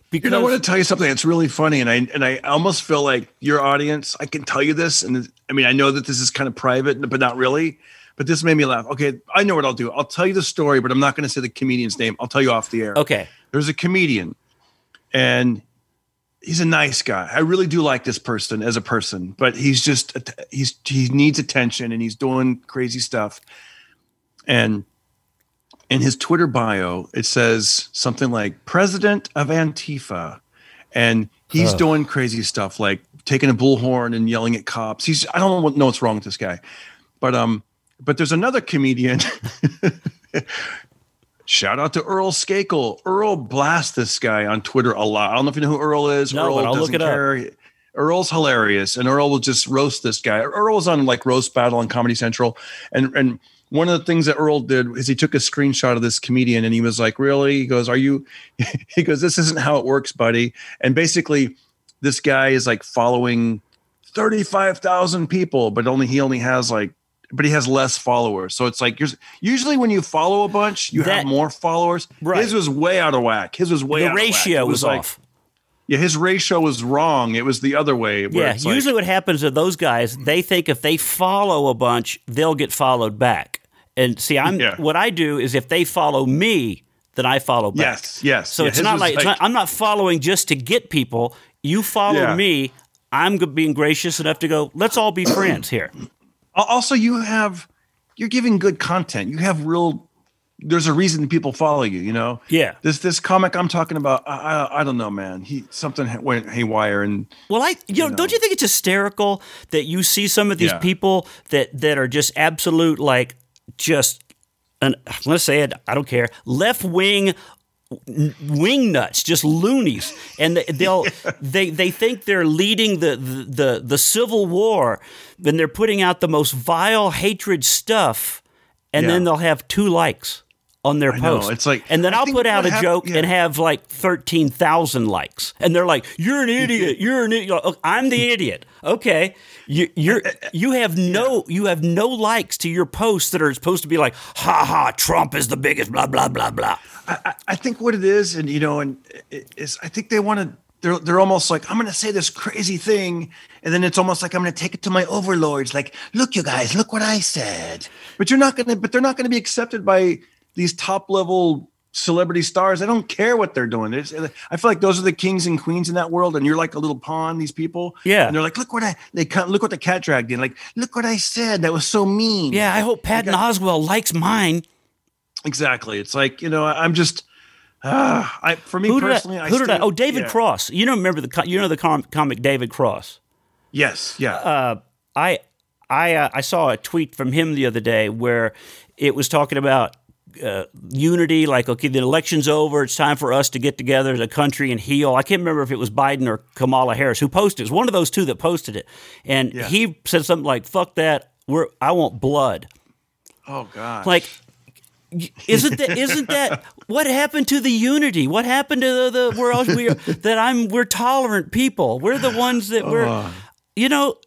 because You know, I want to tell you something that's really funny, and I and I almost feel like your audience. I can tell you this, and I mean, I know that this is kind of private, but not really. But this made me laugh. Okay, I know what I'll do. I'll tell you the story, but I'm not going to say the comedian's name. I'll tell you off the air. okay, There's a comedian, and he's a nice guy. I really do like this person as a person, but he's just he's he needs attention, and he's doing crazy stuff. And in his Twitter bio, it says something like "President of Antifa," and he's doing crazy stuff like taking a bullhorn and yelling at cops. He's I don't know what's wrong with this guy, but um, but there's another comedian. Shout out to Earl Skakel. Earl blasts this guy on Twitter a lot. I don't know if you know who Earl is. No, Earl but I'll look doesn't it up. Earl's hilarious, and Earl will just roast this guy. Earl was on like roast battle on Comedy Central, and and one of the things that Earl did is he took a screenshot of this comedian, and he was like, "Really?" He goes, "Are you?" He goes, "This isn't how it works, buddy." And basically, this guy is like following thirty five thousand people, but only he only has like. But he has less followers, so it's like you're usually when you follow a bunch, you That- have more followers. Right. His was way out of whack. His was way the out of whack. ratio It was, like- off. yeah, his ratio was wrong. It was the other way. Yeah, it's like- usually what happens to those guys, they think if they follow a bunch, they'll get followed back. And see, I'm Yeah. what I do is if they follow me, then I follow back. yes, yes. So Yeah, it's not was like, it's not, I'm not following just to get people. You follow Yeah. me. I'm being gracious enough to go. Let's all be friends here. Also you have you're giving good content. You have real. There's a reason people follow you. You know. Yeah. This this comic I'm talking about. I I, I don't know, man. He something went haywire and. Well, I you know, know. don't you think it's hysterical that you see some of these people that that are just absolute like just an let's say it I don't care left wing wing nuts, just loonies, and they- they'll they they think they're leading the, the the the civil war, then they're putting out the most vile hatred stuff, and Yeah. then they'll have two likes on their I know, post. it's like- and then I I'll put out a hap- joke yeah. and have like thirteen thousand likes, and they're like, "You're an idiot. You're an idiot. Oh, I'm the idiot." Okay, you you're you have no you have no likes to your posts that are supposed to be like, "Ha ha, Trump is the biggest." Blah blah blah blah. I, I think what it is, and you know, and it is I think they want to. They're they're almost like I'm going to say this crazy thing, and then it's almost like I'm going to take it to my overlords. Like, look, you guys, look what I said. But you're not going to. But they're not going to be accepted by these top level celebrity stars. I don't care what they're doing. It's, I feel like those are the kings and queens in that world, and you're like a little pawn. These people, Yeah. and they're like, look what I they cut. Look what the cat dragged in. Like, look what I said. That was so mean. Yeah, I hope Patton Oswell likes mine. exactly. It's like you know, I- I'm just. Uh, I for me Who personally, I, who did I? Oh, David yeah. Cross. You know, remember the you know the com- comic David Cross. Yes, yeah. Uh, I I uh, I saw a tweet from him the other day where it was talking about uh, unity. Like, okay, the election's over. It's time for us to get together as a country and heal. I can't remember if it was Biden or Kamala Harris who posted. It was one of those two that posted it, and Yeah. he said something like, "Fuck that. We're I want blood." oh God. Like, isn't that isn't that what happened to the unity? What happened to the, the we're all we that I'm we're tolerant people. We're the ones that we're you know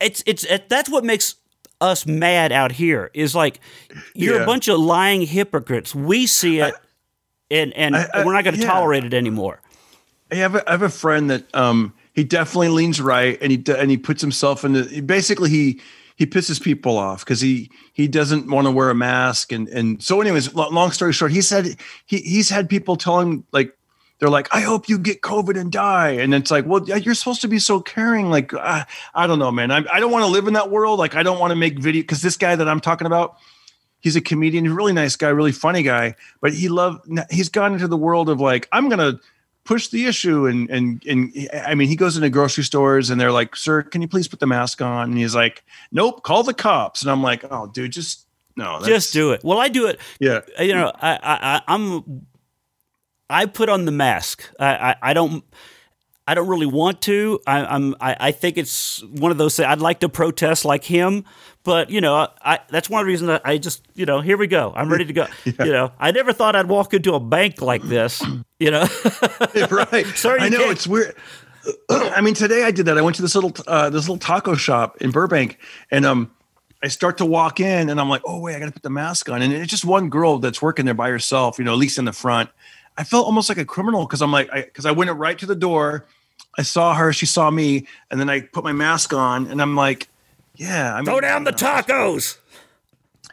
it's it's it, that's what makes us mad out here is like you're Yeah. a bunch of lying hypocrites. We see it and and I- we're not going to yeah. tolerate it anymore. I have a, I have a friend that um he definitely leans right and he and he puts himself in the basically he he pisses people off because he he doesn't want to wear a mask and and so anyways long story short he said he he's had people tell him like they're like I hope you get COVID and die and it's like well you're supposed to be so caring like uh, I don't know man I, I don't want to live in that world like I don't want to make video because this guy that I'm talking about he's a comedian, he's a really nice guy, really funny guy, but he love he's gone into the world of like I'm gonna push the issue and and and I mean he goes into grocery stores and they're like, sir, can you please put the mask on? And he's like, nope, call the cops. And I'm like, oh, dude, just no, Just do it. Well, I do it yeah. you know, I, I I'm, I put on the mask. I, I, I don't, I don't really want to. I, I'm, I, I think it's one of those things. I'd like to protest like him, but you know, I, that's one of the reasons that I just, you know, here we go. I'm ready to go. You know, I never thought I'd walk into a bank like this. You know, right. Sorry, I know can't- it's weird. I mean, today I did that. I went to this little uh, this little taco shop in Burbank, and um, I start to walk in, and I'm like, oh wait, I got to put the mask on, and it's just one girl that's working there by herself, you know, at least in the front. I felt almost like a criminal because I'm like, because I, went right to the door, I saw her, she saw me, and then I put my mask on, and I'm like, yeah, I mean, throw down the tacos.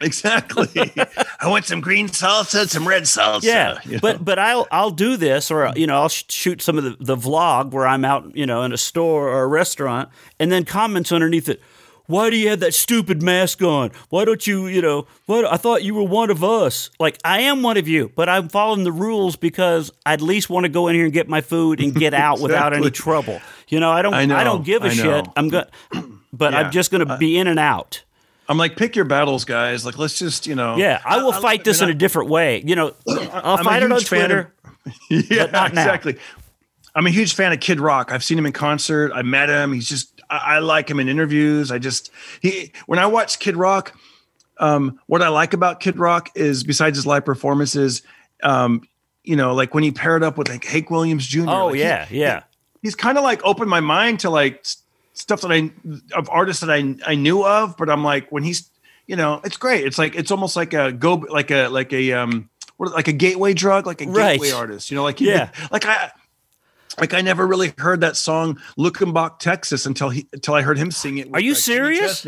Exactly. I want some green salsa, some red salsa. Yeah, you know? but but I'll I'll do this, or you know, I'll sh- shoot some of the, the vlog where I'm out, you know, in a store or a restaurant, and then comments underneath it. Why do you have that stupid mask on? Why don't you, you know, what? I thought you were one of us. Like I am one of you, but I'm following the rules because I at least want to go in here and get my food and get out without any trouble. You know, I don't, I I, don't give a shit. I'm going, but Yeah. I'm just going to be in and out. I'm like, pick your battles, guys. Like, let's just, you know. Yeah, I will I- fight this in a different way. You know, I'll I'm fight it on fan of- Twitter. yeah, but not now. exactly. I'm a huge fan of Kid Rock. I've seen him in concert. I met him. He's just, I, I like him in interviews. I just, he, when I watch Kid Rock, um, what I like about Kid Rock is besides his live performances, um, you know, like when he paired up with like Hank Williams Jr. Oh like, he- yeah, yeah. he's kind of like opened my mind to like stuff that I of artists that I I knew of, but I'm like when he's you know it's great. It's like it's almost like a go like a like a um what like a gateway drug, like a Right. gateway artist. You know, like he, Yeah. like I. Like I never really heard that song "Luckenbach, Texas" until he until I heard him sing it. Are you uh, serious?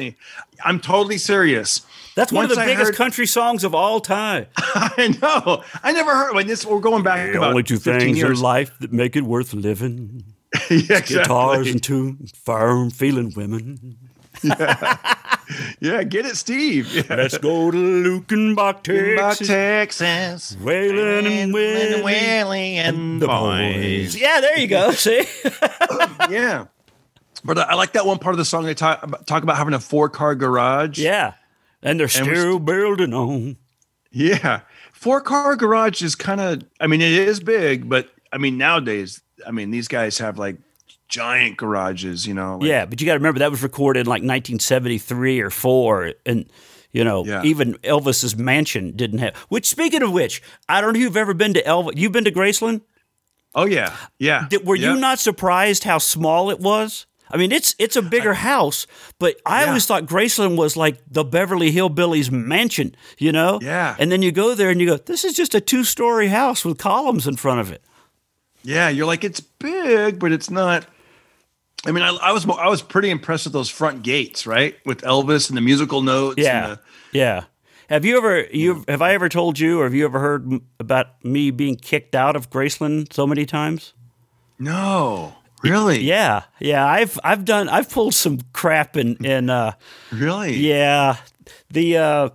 I'm totally serious. That's one of the I biggest heard- country songs of all time. I know. I never heard. When this, we're going back The about only two 15 things in years. life that make it worth living: yeah, exactly. guitars and two firm feeling women. Yeah, yeah, get it, Steve. Yeah. Let's go to Lukenbach, Texas. Texas. Wailing and wailing. wailing and The boys. boys. Yeah, there you go. See? yeah. But I, like that one part of the song. They talk about, talk about having a four car garage. yeah. And they're And still building on. Yeah. Four car garage is kind of, I mean, it is big, but I mean, nowadays, I mean, these guys have like giant garages, you know? like- Yeah, but you got to remember that was recorded in like 1973 or four, and you know Yeah. even Elvis's mansion didn't have. Which, speaking of which, I don't know if you've ever been to Elvis. You've been to Graceland. Oh, yeah. Yeah. Did, were Yeah. you not surprised how small it was? I mean, it's it's a bigger house, but I Yeah. always thought Graceland was like the Beverly Hillbillies mansion, you know? Yeah. And then you go there and you go, this is just a two story house with columns in front of it. Yeah. You're like, it's big, but it's not. I mean, I, I was I was pretty impressed with those front gates, right? With Elvis and the musical notes. Yeah, And the, yeah. Have you ever you have I ever told you, or have you ever heard about me being kicked out of Graceland so many times? no. Really? Yeah, yeah. I've I've done I've pulled some crap in in uh, Really? yeah the uh,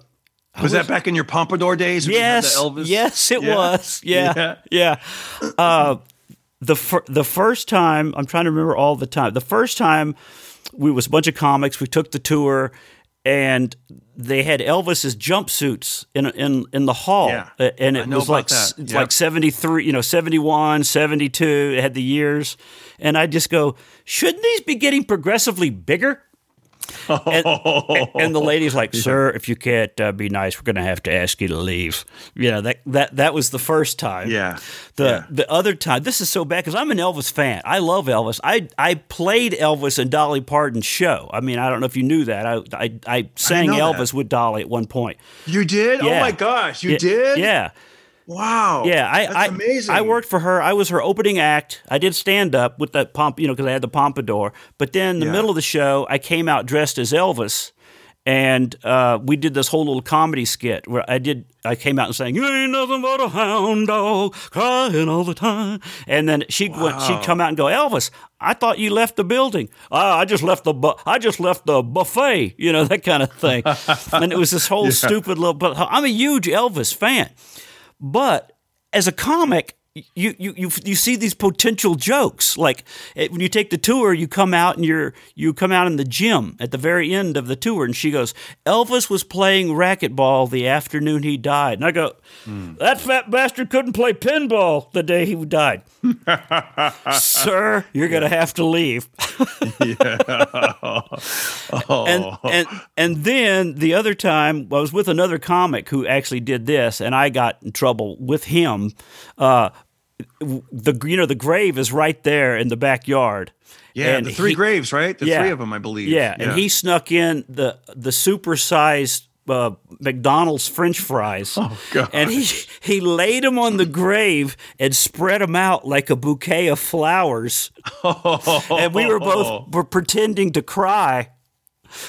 Was, that back in your Pompadour days? when you had the yes Elvis? yes it Yeah. was yeah yeah. Uh, the fir- the first time I'm trying to remember all the time. The first time we was a bunch of comics. We took the tour, and they had Elvis's jumpsuits in in in the hall, Yeah. And it was like Yep. like 73, you know, 71, 72. It had the years, and I just go, shouldn't these be getting progressively bigger? And, and the lady's like, "Sir, if you can't uh, be nice, we're going to have to ask you to leave." You know that that that was the first time. Yeah. The Yeah. the other time, this is so bad because I'm an Elvis fan. I love Elvis. I I played Elvis in Dolly Parton's show. I mean, I don't know if you knew that. I I, I sang that. Elvis with Dolly at one point. You did? Oh my gosh, you Yeah, did? Yeah. Wow. Yeah, I, That's I, amazing. I worked for her. I was her opening act. I did stand up with that pomp, you know, because I had the pompadour. But then in the Yeah. middle of the show, I came out dressed as Elvis, and uh, we did this whole little comedy skit where I did. I came out and sang, "You ain't nothing but a hound dog crying all the time," and then she went, she'd come out and go, "Elvis, I thought you left the building. Oh, I just left the bu- I just left the buffet, you know, that kind of thing." and it was this whole stupid little. But I'm a huge Elvis fan. But as a comic, you you you you see these potential jokes. Like eh, when you take the tour, you come out and you're you come out in the gym at the very end of the tour, and she goes, "Elvis was playing racquetball the afternoon he died," and I go, "That fat bastard couldn't play pinball the day he died." Sir, you're gonna have to leave. and and and then the other time I was with another comic who actually did this, and I got in trouble with him. Uh, the you know the grave is right there in the backyard. Yeah, and the three he- graves, right? The Yeah. three of them, I believe. Yeah, and he snuck in the the supersized uh, McDonald's French fries. Oh God. And he he laid them on the grave and spread them out like a bouquet of flowers. and we were both were pretending to cry,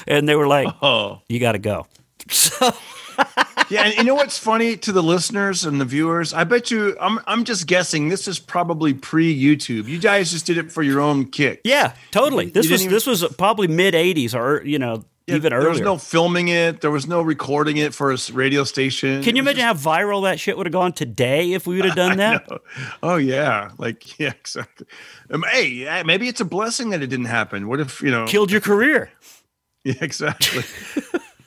and they were like, Oh. "You got to go." So Yeah, and you know what's funny to the listeners and the viewers? I bet you, I'm, I'm just guessing. This is probably pre YouTube. You guys just did it for your own kick. yeah, totally. This was even- this was probably mid '80s or you know Yeah, even there earlier. was no filming it. There was no recording it for a radio station. Can you imagine how viral that shit would have gone today if we would have done that? Oh yeah, like yeah, exactly. Um, hey, maybe it's a blessing that it didn't happen. What if you know? Killed your career, Yeah, exactly.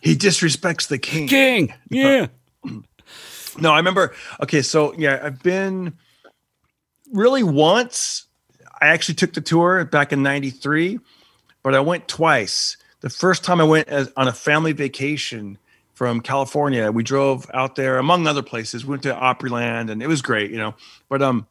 he disrespects the king. King. Yeah. No, I remember. Okay, so yeah, I've been really once. I actually took the tour back in '93, but I went twice. The first time I went as, on a family vacation from California. We drove out there, among other places. We went to Opryland, and it was great, you know. But um,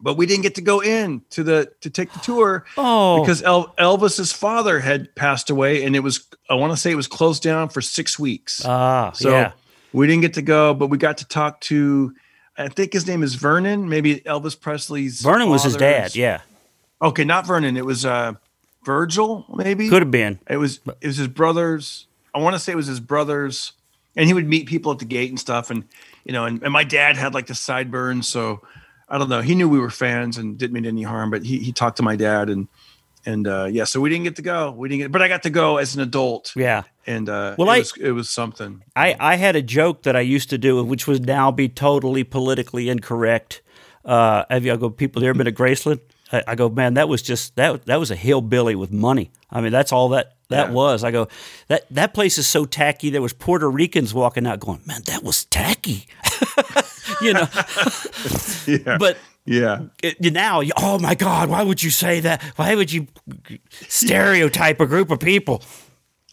but we didn't get to go in to the to take the tour Oh, because El- Elvis's father had passed away, and it was I want to say it was closed down for six weeks. ah, So yeah. we didn't get to go, but we got to talk to, I think his name is Vernon, maybe Elvis Presley's. Vernon was his dad. Yeah, Okay, not Vernon. It was uh, Virgil, maybe. could have been. It was. It was his brother's. I want to say it was his brother's, and he would meet people at the gate and stuff, and you know, and, and my dad had like the sideburns, so I don't know. He knew we were fans and didn't mean any harm, but he he talked to my dad and and uh, yeah, so we didn't get to go. We didn't get, but I got to go as an adult. Yeah. and uh, Well, it I- was it was something. I, I had a joke that I used to do, which would now be totally politically incorrect. Uh, have you I go, people there been to Graceland? I, I go, man, that was just that that was a hillbilly with money. I mean, that's all that that Yeah. was. I go, that that place is so tacky. There was Puerto Ricans walking out, going, man, that was tacky. you know, Yeah, but yeah, it, you now, oh my God, why would you say that? Why would you stereotype a group of people?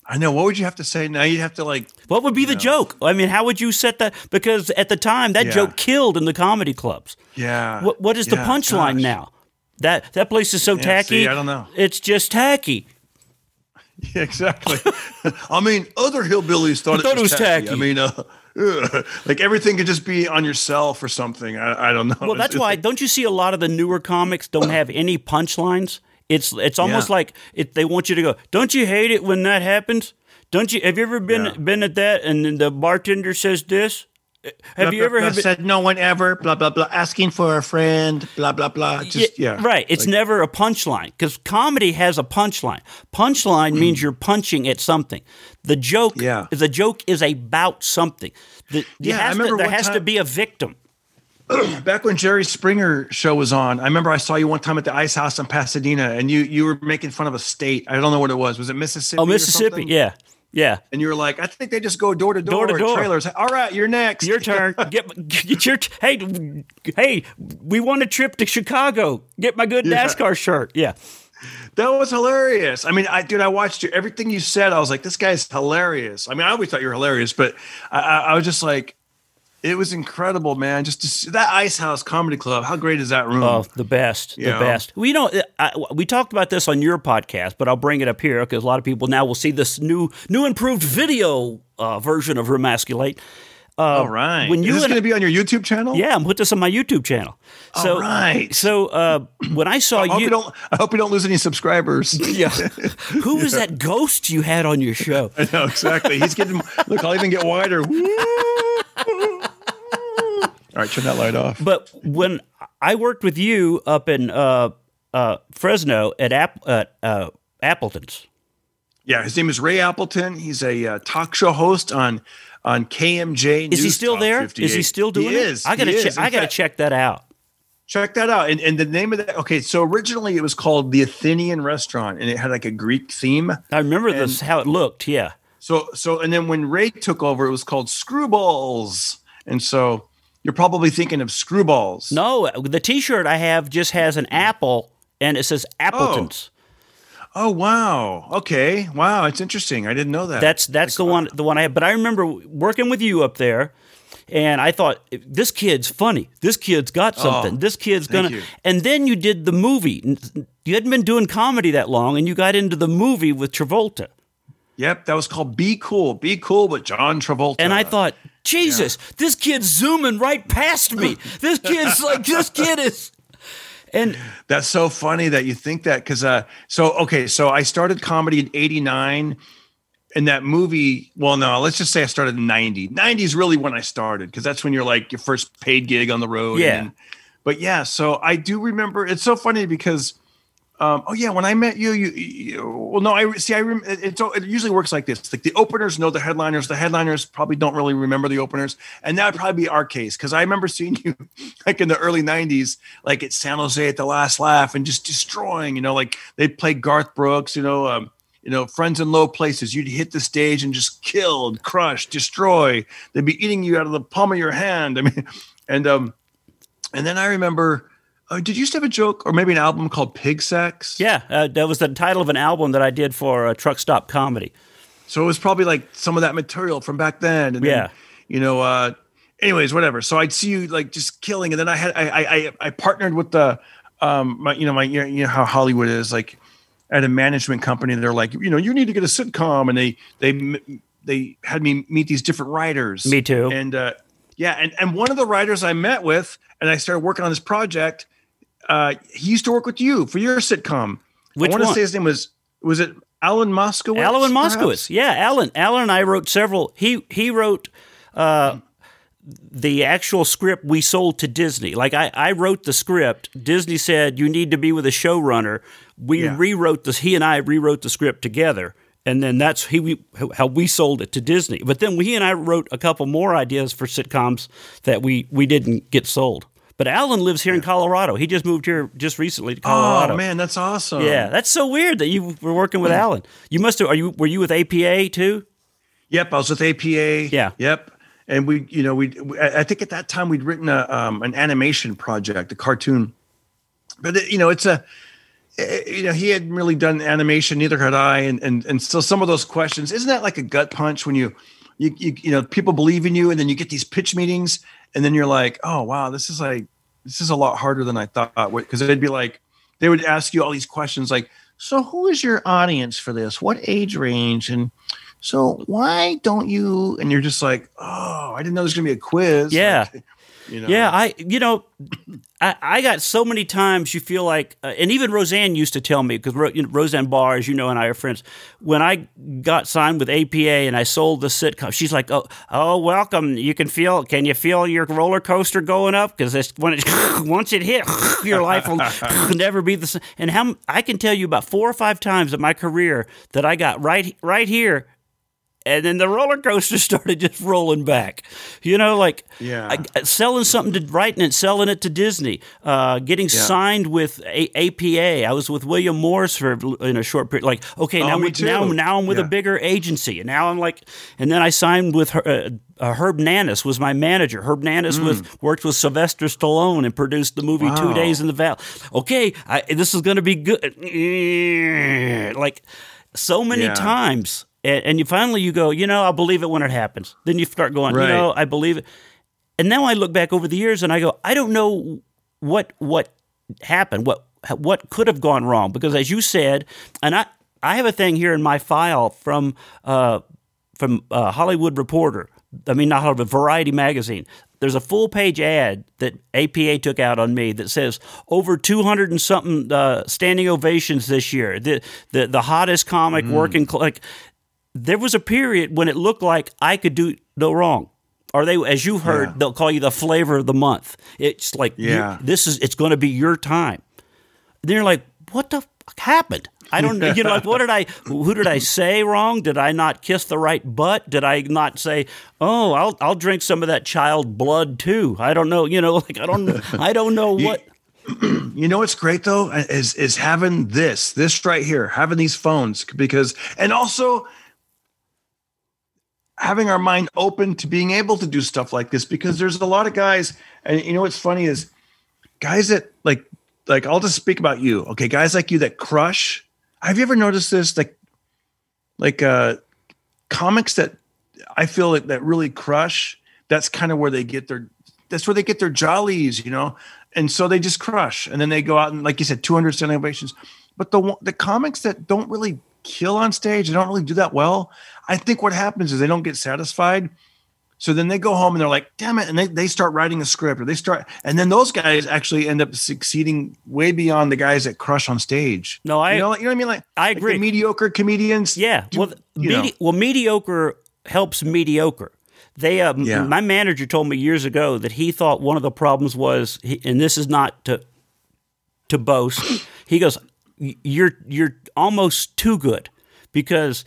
I know. What would you have to say now? You'd have to like. What would be the joke? I mean, how would you set that? Because at the time, that Yeah. joke killed in the comedy clubs. Yeah. What What is the punchline now? That that place is so tacky. see, I don't know. It's just tacky. Yeah, exactly. I mean, other hillbillies thought, thought it was tacky. I mean, uh, like everything could just be on yourself or something. I, I don't know. Well, that's It's- why. Don't you see a lot of the newer comics don't have any punchlines? It's it's almost Yeah. like it, they want you to go. Don't you hate it when that happens? Don't you? Have you ever been Yeah. been at that and then the bartender says this? Have you ever Blah, have blah, said no one ever? Blah blah blah. Asking for a friend. Blah blah blah. Just yeah, Right. It's never a punchline because comedy has a punchline. Punchline means you're punching at something. The joke, Mm. Yeah. the joke is about something. The, Yeah, I has to- there has to be a victim. back when Jerry Springer show was on, I remember I saw you one time at the Ice House in Pasadena, and you you were making fun of a state. I don't know what it was. Was it Mississippi? Oh, Mississippi. Yeah. Yeah. And you were like, I think they just go door to door, Door to door. trailers. All right, you're next. Your turn. Get, get your. Hey, hey. We want a trip to Chicago. Get my good Yeah. NASCAR shirt. Yeah. That was hilarious. I mean, I dude, I watched you. Everything you said, I was like, this guy's hilarious. I mean, I always thought you were hilarious, but I, I, I was just like, it was incredible, man. Just to see that Ice House Comedy Club. How great is that room? Oh, the best, the best. Well, you know, I, we talked about this on your podcast, but I'll bring it up here because a lot of people now will see this new, new improved video uh, version of Remasculate. All right. when you is this going to be on your YouTube channel? Yeah, I'm put this on my YouTube channel. So, All right. so uh, when I saw I hope you, you don't. I hope you don't lose any subscribers. yeah, who was that ghost you had on your show? I know exactly. He's getting. Look, I'll even get wider. All right, turn that light off. But when I worked with you up in uh, uh, Fresno at App, uh, uh, Appleton's, Yeah, his name is Ray Appleton. He's a uh, talk show host on on KMJ. is he still Talk there? 58. Is he still doing he it? Is. I gotta He check. is. I gotta fact, check that out. Check that out. And, and the name of that. Okay, so originally it was called the Athenian Restaurant, and it had like a Greek theme. I remember this how it looked. Yeah. So so and then when Ray took over, it was called Screwballs. And so you're probably thinking of Screwballs. No, the T-shirt I have just has an apple and it says Appleton's. Oh. oh wow. Okay. Wow. It's interesting. I didn't know that. That's that's the one the one I have. But I remember working with you up there, and I thought this kid's funny. This kid's got oh, something. this kid's Oh, gonna. you. And then you did the movie. You hadn't been doing comedy that long, and you got into the movie with Travolta. Yep, that was called Be Cool. Be Cool with John Travolta. And I thought, Jesus, this kid's zooming right past me. This kid's like, this kid is. And That's so funny that you think that because uh so okay, so I started comedy in 89 and that movie, well no, let's just say I started in 90. 90 is really when I started because that's when you're like your first paid gig on the road. Yeah. And, but yeah, so I do remember it's so funny because um, oh yeah, when I met you, you, you well, no, I see. I rem, it, it usually works like this: like the openers know the headliners, the headliners probably don't really remember the openers, and that would probably be our case because I remember seeing you like in the early '90s, like at San Jose at the Last Laugh, and just destroying. You know, like they'd play Garth Brooks. You know, um, you know, friends in low places. You'd hit the stage and just kill, crush, destroy. They'd be eating you out of the palm of your hand. I mean, and um, and then I remember. Oh, did you used to have a joke or maybe an album called Pig Sex? yeah, uh, that was the title of an album that I did for uh, Truck Stop Comedy. So it was probably like some of that material from back then. And Yeah. Then, you know, uh, anyways, whatever. So I'd see you like just killing. And then I had, I, I, I, I partnered with the, um, my, you know, my, you know how Hollywood is like at a management company. They're like, you know, you need to get a sitcom. And they, they, they had me meet these different writers. Me too. And, uh, yeah. And, and one of the writers I met with, and I started working on this project, uh, he used to work with you for your sitcom. Which I want to say his name was, was it Alan Moskowitz? Alan perhaps? Moskowitz. Yeah, Alan. Alan and I wrote several. He he wrote uh, the actual script we sold to Disney. Like I, I wrote the script. Disney said you need to be with a showrunner. We Yeah. rewrote this. He and I rewrote the script together, and then that's he we, how we sold it to Disney. But then he and I wrote a couple more ideas for sitcoms that we we didn't get sold. But Alan lives here in Colorado. He just moved here just recently to Colorado. Oh man, that's awesome. Yeah, that's so weird that you were working with Alan. You must have. Are you? Were you with APA too? Yep, I was with APA. Yeah. Yep. And we, you know, we, I think at that time we'd written a um, an animation project, a cartoon. But it, you know, it's a, eh, you know, he hadn't really done animation, neither had I, and and and still some of those questions. Isn't that like a gut punch when you, you, you, you know, people believe in you, and then you get these pitch meetings, and then you're like, oh wow, this is like, this is a lot harder than I thought. Because they'd be like, they would ask you all these questions like, So, who is your audience for this? What age range? And so, why don't you? and you're just like, oh, I didn't know there's gonna be a quiz. Yeah. Like, you know. Yeah, I you know, I, I got so many times you feel like, uh, and even Roseanne used to tell me because Ro, you know, Roseanne Barr, as you know, and I are friends. When I got signed with APA and I sold the sitcom, she's like, "Oh, oh, welcome. You can feel. Can you feel your roller coaster going up? Because when it once it hit, your life will never be the same." And how I can tell you about four or five times in my career that I got right right here and then the roller coaster started just rolling back. You know, like Yeah. I- selling something to writing it, selling it to Disney, uh, getting signed with a- APA. I was with William Morris for in a short period. Like, okay, now Oh, me we- now too. now I'm with a bigger agency, and now I'm like, and then I signed with her. Uh, uh, Herb Nanis was my manager. Herb Nanis with worked with Sylvester Stallone and produced the movie Two Mm. Days in the Valley. Okay, I, this is going to be good. Like so many Yeah. times, and, and you finally you go, you know, I'll believe it when it happens. Then you start going, Right. you know, I believe it. And now I look back over the years and I go, I don't know what what happened, what what could have gone wrong because as you said, and I I have a thing here in my file from uh, from uh, Hollywood Reporter. I mean, not Hollywood, Variety magazine. There's a full page ad that APA took out on me that says over 200 and something uh, standing ovations this year. The the the hottest comic working like there was a period when it looked like I could do no wrong. Or they, as you've heard, Yeah. they'll call you the flavor of the month. It's like, Yeah. this is, it's going to be your time. Then you're like, what the fuck happened? I don't know. You know, like, what did I, who did I say wrong? Did I not kiss the right butt? Did I not say, oh, I'll, I'll drink some of that child blood too? I don't know. You know, like, I don't, I don't know what. You know what's great though is is having this this right here, having these phones because and also having our mind open to being able to do stuff like this because there's a lot of guys and you know what's funny is guys that like like I'll just speak about you. Okay, guys like you that crush. Have you ever noticed this like like uh comics that I feel like that really crush, that's kind of where they get their that's where they get their jollies, you know. And so they just crush, and then they go out and, like you said, 200 standing ovations. But the the comics that don't really kill on stage, they don't really do that well. I think what happens is they don't get satisfied. So then they go home and they're like, damn it. And they, they start writing a script or they start, and then those guys actually end up succeeding way beyond the guys that crush on stage. No, I- you know, you know what I mean? Like, I like the agree. mediocre comedians. Yeah. do- well, medi- well, mediocre helps mediocre. They, uh, Yeah. my manager told me years ago that he thought one of the problems was, and this is not to to boast. he goes, "You're you're almost too good because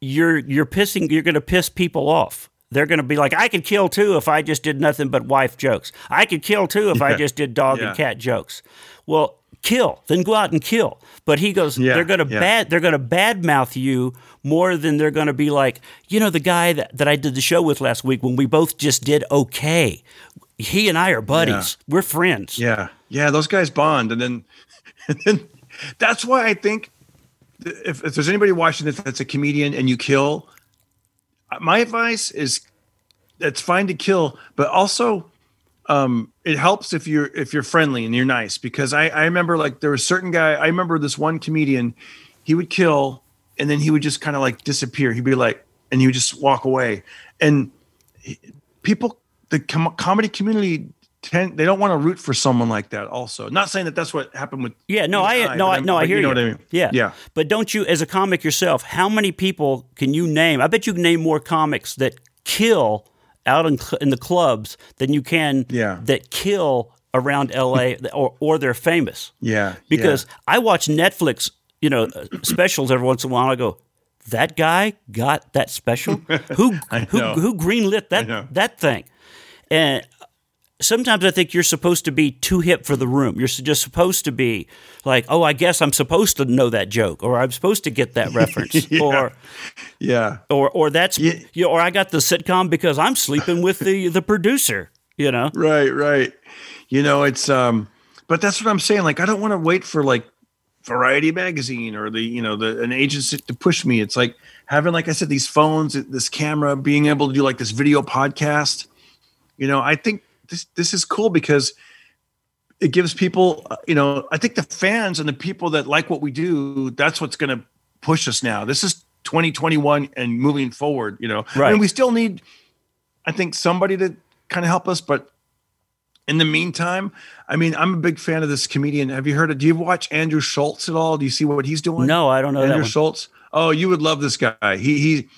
you're you're pissing. You're going to piss people off." They're going to be like, I could kill too if I just did nothing but wife jokes. I could kill too if I just did dog Yeah. and cat jokes. Well, kill, then go out and kill. But he goes, Yeah, they're going to yeah. bad, they're going to badmouth you more than they're going to be like, you know, the guy that, that I did the show with last week when we both just did okay. He and I are buddies. We're friends. Yeah, yeah, those guys bond, and then, and then that's why I think th- if, if there's anybody watching this that's a comedian and you kill, my advice is it's fine to kill, but also um, it helps if you're if you're friendly and you're nice. Because I I remember like there was certain guy I remember this one comedian, he would kill and then he would just kind of like disappear. He'd be like, and he would just walk away, and people the com- comedy community tend they don't want to root for someone like that also not saying that that's what happened with Yeah, no, I no, I no, I hear you. know what i mean Yeah, yeah But don't you, as a comic yourself, how many people can you name? I bet you can name more comics that kill out in, in the clubs than you can Yeah. that kill around LA or or they're famous. Yeah. Because I watch Netflix, you know, specials every once in a while. I go, that guy got that special. Who who who greenlit that that thing? And sometimes I think you're supposed to be too hip for the room. You're just supposed to be like, oh, I guess I'm supposed to know that joke, or I'm supposed to get that reference, or yeah. or or that's Yeah. you know, or I got the sitcom because I'm sleeping with the the producer. You know, Right, right. You know, it's um but that's what I'm saying. Like I don't want to wait for like Variety magazine or the, you know, the an agency to push me. It's like having like I said these phones, this camera, being able to do like this video podcast. You know, I think this this is cool because it gives people, you know, I think the fans and the people that like what we do, that's what's going to push us now. This is 2021 and moving forward, you know. Right. And we still need I think somebody to kind of help us, but in the meantime, I mean, I'm a big fan of this comedian. Have you heard of? Do you watch Andrew Schultz at all? Do you see what he's doing? no, I don't know Andrew. Schultz. Oh, you would love this guy. He he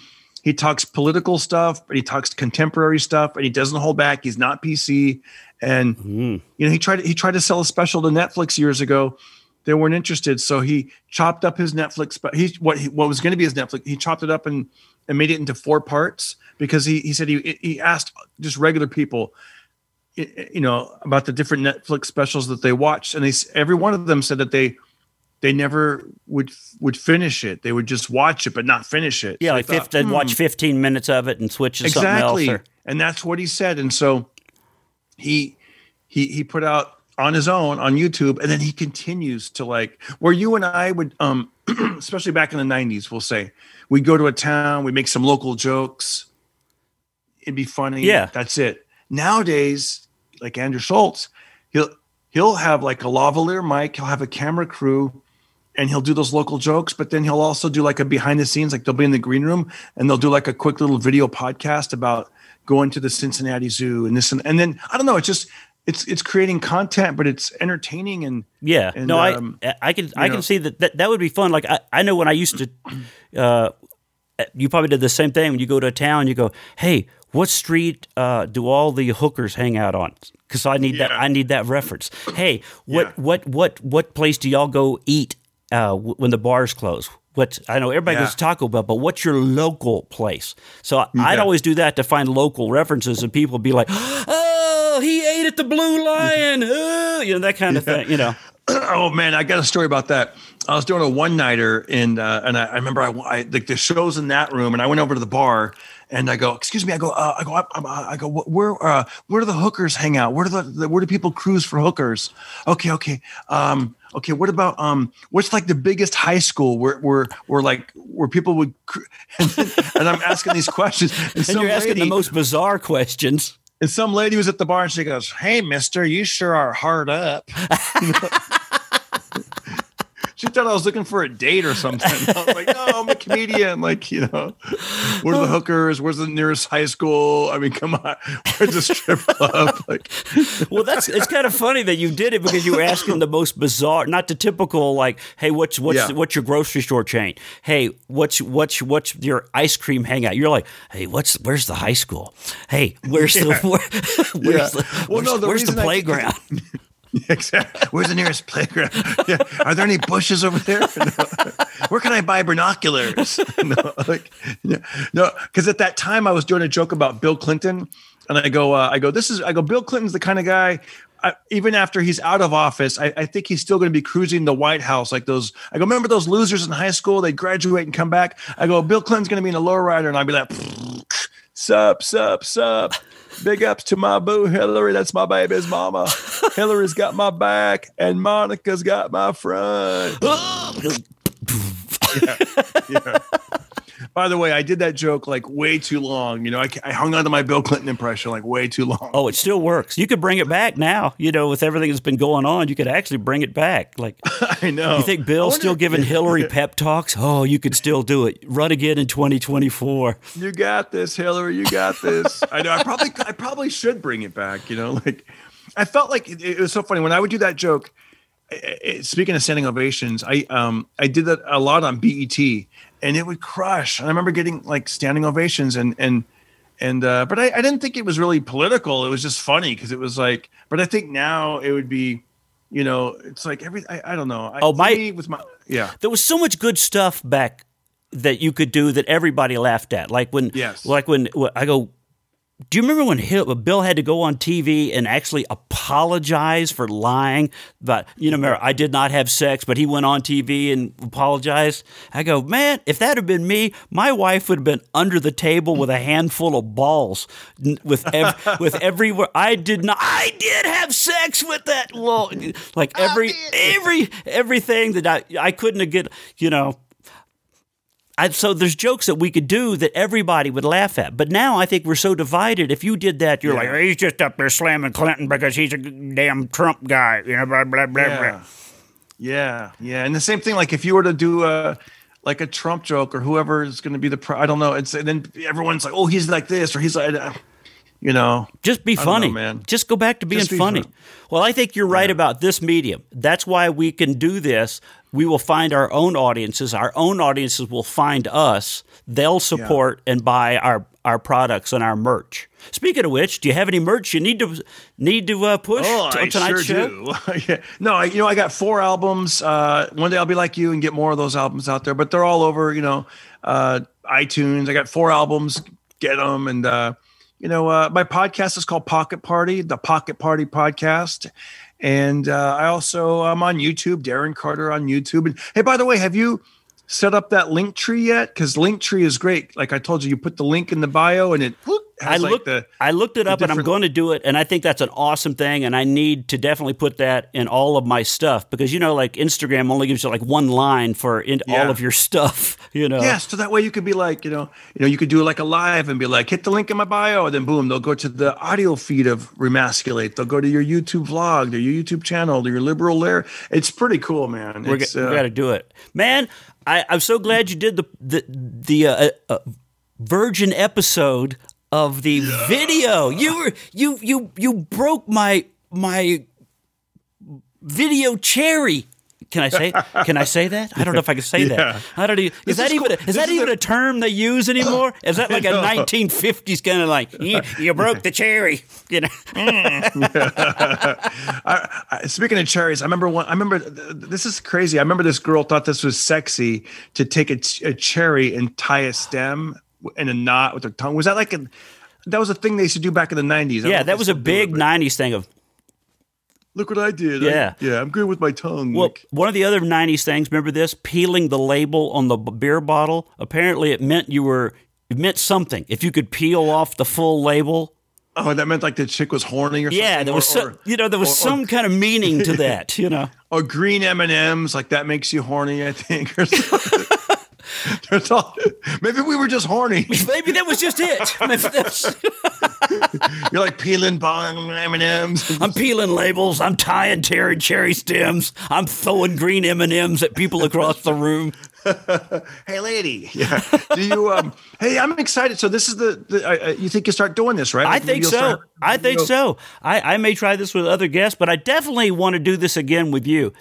he talks political stuff, but he talks contemporary stuff, and he doesn't hold back. He's not PC, and Mm. you know he tried he tried to sell a special to Netflix years ago. They weren't interested, so he chopped up his Netflix. But he what he, what was going to be his Netflix, he chopped it up and and made it into four parts because he he said he he asked just regular people you know about the different Netflix specials that they watched, and they every one of them said that they they never would would finish it. They would just watch it but not finish it. Yeah, So like thought, they'd watch 15 minutes of it and switch to something exactly, else. Or, and that's what he said. And so he he he put out on his own on YouTube, and then he continues to like where you and I would um especially back in the '90s, we'll say we'd go to a town, we make some local jokes, it'd be funny. Yeah. that's it. Nowadays, like Andrew Schultz, he'll he'll have like a lavalier mic, he'll have a camera crew, and he'll do those local jokes, but then he'll also do like a behind the scenes, like they'll be in the green room and they'll do like a quick little video podcast about going to the Cincinnati Zoo and this and, and then I don't know, it's just it's it's creating content, but it's entertaining and yeah, And, no, um, I I can I know. can see that, that that would be fun. Like I, I know when I used to, uh, you probably did the same thing when you go to a town. You go, hey, what street uh, do all the hookers hang out on? Because I need that I need that reference. Hey, what Yeah. what what what place do y'all go eat uh, w- when the bars close? What I know everybody Yeah. goes to Taco Bell, but what's your local place? So I'd always do that to find local references, and people would be like, "Oh, he ate at the Blue Lion," oh, you know that kind of thing. You know, oh man, I got a story about that. I was doing a one nighter, and uh, and I, I remember I, I like the shows in that room, and I went over to the bar, and I go, excuse me, I go, uh, I go, I, I, I go, where, uh, where do the hookers hang out? Where do the, the where do people cruise for hookers? Okay, okay, um, okay. What about um, what's like the biggest high school where where where like where people would, cru- and, then, and I'm asking these questions, and, and you're asking lady, the most bizarre questions. and some lady was at the bar, and she goes, "Hey, Mister, you sure are hard up." she thought I was looking for a date or something. I was like, "No, I'm a comedian." Like, you know, where's the hookers? Where's the nearest high school? I mean, come on, where's the strip club? Like, Well, that's it's kind of funny that you did it because you were asking the most bizarre, not the typical like, "Hey, what's what's Yeah. what's your grocery store chain? Hey, what's what's what's your ice cream hangout?" You're like, "Hey, what's where's the high school? Hey, where's the where, where's the Well, where's, no, the where's the reason I- playground?" exactly. Where's the nearest playground? Yeah. Are there any bushes over there? No. Where can I buy binoculars? No, like, yeah. no, because at that time I was doing a joke about Bill Clinton, and I go, uh, I go, this is, I go, Bill Clinton's the kind of guy. I, even after he's out of office, I, I think he's still going to be cruising the White House like those. I go, remember those losers in high school? They graduate and come back. I go, Bill Clinton's going to be in a lowrider, and I'd be like, sup, sup, sup. Big ups to my boo Hillary. That's my baby's mama. Hillary's got my back, and Monica's got my front. Yeah. By the way, I did that joke like way too long. You know, I, I hung on to my Bill Clinton impression like way too long. Oh, it still works. You could bring it back now. You know, with everything that's been going on, you could actually bring it back. Like, I know. you think Bill's wonder- still giving Hillary pep talks? Oh, you could still do it. Run again in 2024. you got this, Hillary. You got this. I know. I probably, I probably should bring it back. You know, like I felt like it, it was so funny when I would do that joke. I- I- speaking of standing ovations, I um I did that a lot on BET, and it would crush. And I remember getting like standing ovations, and and and uh, but I, I didn't think it was really political. It was just funny because it was like. But I think now it would be, you know, it's like every. I, I don't know. I, Oh, my- with my yeah. there was so much good stuff back that you could do that everybody laughed at. Like when, Yes. like when, when I go. Do you remember when Hill, Bill had to go on TV and actually apologize for lying? But you know, remember, I did not have sex, but he went on TV and apologized. I go, man, if that had been me, my wife would have been under the table with a handful of balls, with ev- with everywhere. I did not. I did have sex with that little, like every every everything that I I couldn't have get. You know, I, so there's jokes that we could do that everybody would laugh at. But now I think we're so divided. If you did that, you're like, he's just up there slamming Clinton because he's a damn Trump guy. You know, blah blah blah Yeah. blah. Yeah, yeah, and the same thing. Like if you were to do a like a Trump joke or whoever is going to be the pro, I don't know. It's and then everyone's like, oh, he's like this or he's like, uh, you know, Just be don't know, funny, man. Just go back to being be funny. fun. Well, I think you're right about this medium. That's why we can do this. We will find our own audiences. Our own audiences will find us. They'll support and buy our our products and our merch. Speaking of which, do you have any merch you need to need to uh, push Oh, to I tonight's sure show? do. yeah. No, I, you know, I got four albums. Uh, one day I'll be like you and get more of those albums out there, but they're all over, you know, uh, iTunes. I got four albums. Get them. And, uh, you know, uh, my podcast is called Pocket Party, the Pocket Party Podcast. And uh, I also I'm on YouTube, Darren Carter on YouTube. And hey, by the way, have you set up that Linktree yet? Because Linktree is great. Like I told you, you put the link in the bio and it whoop, I like looked, the I looked it up and I'm going to do it. And I think that's an awesome thing. And I need to definitely put that in all of my stuff because, you know, like Instagram only gives you like one line for in all of your stuff, you know? Yeah, so that way you could be like, you know, you know, you could do like a live and be like, hit the link in my bio, and then boom, they'll go to the audio feed of Remasculate. They'll go to your YouTube vlog, to your YouTube channel, to your liberal lair. It's pretty cool, man. We're It's, g- we uh, got to do it, man. I, I'm so glad you did the the the uh, uh, Virgin episode of the video. You were you you you broke my my video cherry. Can I say? Can I say that? I don't know if I can say Yeah. that. I don't. Even, is This that is even? cool. Is This that is even a- a term they use anymore? Is that like a 1950s kind of like you, you broke the cherry? You know. I, I, speaking of cherries, I remember one. I remember th- th- this is crazy. I remember this girl thought this was sexy to take a, a cherry and tie a stem in a knot with her tongue. Was that like a? That was a thing they used to do back in the nineties. Yeah, that was a big '90s thing of Look what I did. I- Yeah. yeah, I'm good with my tongue. Well, Like- one of the other '90s things, remember this? Peeling the label on the beer bottle. Apparently, it meant you were. It meant something. If you could peel off the full label, Oh, that meant like the chick was horny or something. yeah, there was or, some, you know, there was or- some kind of meaning to that. You know, or, or green M and M's, like that makes you horny. I think. Or something. Maybe we were just horny. maybe that was just it. You're like peeling bong M and M's. I'm peeling labels. I'm tying cherry cherry stems. I'm throwing green M and M's at people across the room. Hey, lady. Yeah. Do you? Um. Hey, I'm excited. So this is the. the uh, you think you start doing this, right? I Like, maybe think so. start- I think you'll- so. I, I may try this with other guests, but I definitely want to do this again with you.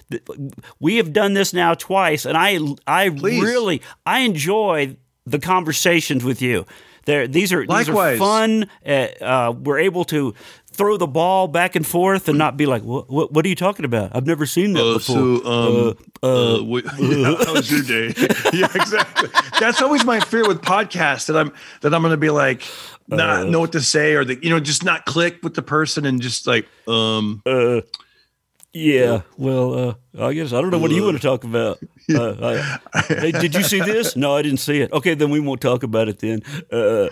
We have done this now twice, and I I Please. really I enjoy the conversations with you. There, these are these are Likewise. fun. Uh, uh, we're able to throw the ball back and forth and not be like, what, what, what are you talking about? I've never seen that Uh, before. so, um, uh, what, yeah, how was your day? yeah, exactly. That's always my fear with podcasts that I'm that I'm going to be like not Uh. know what to say or that you know just not click with the person and just like um Yeah, well, uh, I guess I don't know what do you want to talk about. Uh, I, hey, did you see this? No, I didn't see it. Okay, then we won't talk about it then. Uh,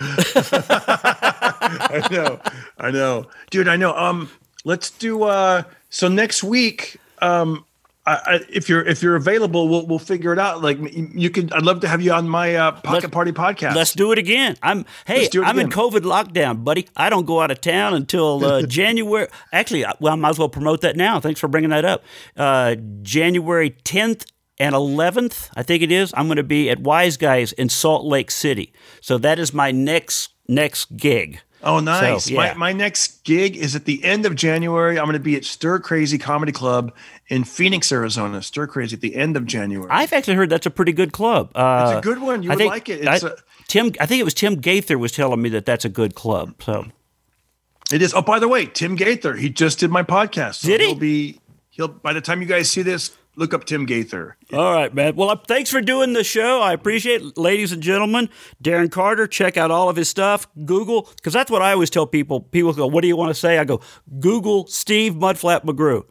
I know, I know, dude. I know. Um, let's do. Uh, so next week, um, I, I, if you're if you're available, we'll we'll figure it out. Like you you could. I'd love to have you on my uh, Pocket Let's- Party podcast. Let's do it again. I'm hey, Let's do it I'm in. COVID lockdown, buddy. I don't go out of town until uh, January. Actually, well, I might as well promote that now. Thanks for bringing that up. Uh, January 10th and 11th, I think it is. I'm going to be at Wise Guys in Salt Lake City. So that is my next next gig. Oh, nice. So, yeah. my, my next gig is at the end of January. I'm going to be at Stir Crazy Comedy Club in Phoenix, Arizona. Stir Crazy at the end of January. I've actually heard that's a pretty good club. Uh, it's a good one. You I would think- like it. It's I, a, Tim, I think it was Tim Gaither was telling me that that's a good club. So it is. Oh, by the way, Tim Gaither, he just did my podcast. So Did he? He'll be, he'll, by the time you guys see this, look up Tim Gaither. All right, man. Well, uh, thanks for doing the show. I appreciate it. Ladies and gentlemen, Darren Carter, check out all of his stuff. Google, because that's what I always tell people. People go, What do you want to say? I go, Google Steve Mudflap McGrew.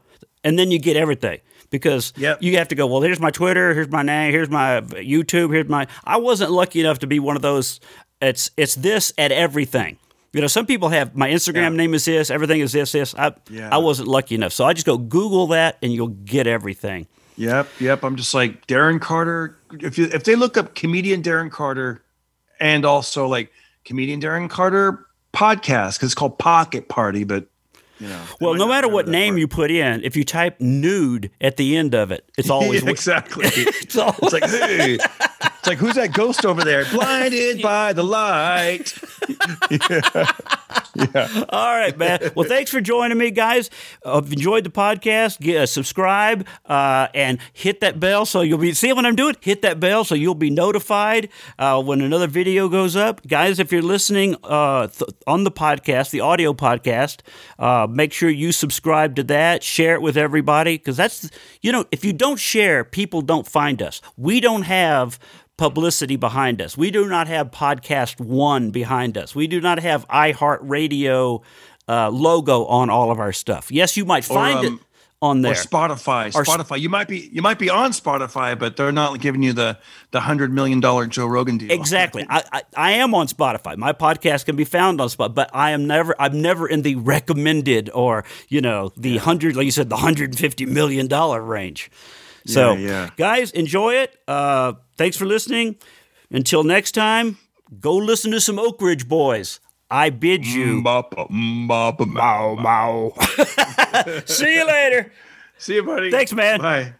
And then you get everything. Because Yep. you have to go, well, here's my Twitter, here's my name, here's my YouTube, here's my. I wasn't lucky enough to be one of those. It's it's this at everything. You know, some people have my Instagram Yeah. name is this, everything is this, this. I, Yeah. I wasn't lucky enough. So I just go Google that and you'll get everything. Yep, yep. I'm just like Darren Carter. If you if they look up comedian Darren Carter, and also like comedian Darren Carter podcast because it's called Pocket Party, but you know. Well, no matter what name part. you put in, if you type nude at the end of it, it's always Yeah, exactly. it's always It's like, hey, it's like, who's that ghost over there? Blinded by the light. all right, man. Well, thanks for joining me, guys. Uh, if you enjoyed the podcast, get, uh, subscribe uh, and hit that bell so you'll be see what I'm doing. Hit that bell so you'll be notified uh, when another video goes up, guys. If you're listening uh, th- on the podcast, the audio podcast, uh, make sure you subscribe to that. Share it with everybody because that's you know if you don't share, people don't find us. We don't have publicity behind us. We do not have PodcastOne behind us. We do not have iHeartRadio uh, logo on all of our stuff. Yes, you might find um, it on there. Or Spotify. Or Sp- Spotify. You might be you might be on Spotify, but they're not giving you the the hundred million dollar Joe Rogan deal. Exactly. I, I, I am on Spotify. My podcast can be found on Spotify, but I am never I'm never in the recommended or, you know, the hundred like you said, the hundred and fifty million dollar range. So Yeah, yeah. guys, enjoy it. Uh, thanks for listening. Until next time, go listen to some Oak Ridge Boys. I bid you. Mbop, mbop, Bow, bow. See you later. See you, buddy. Thanks, man. Bye.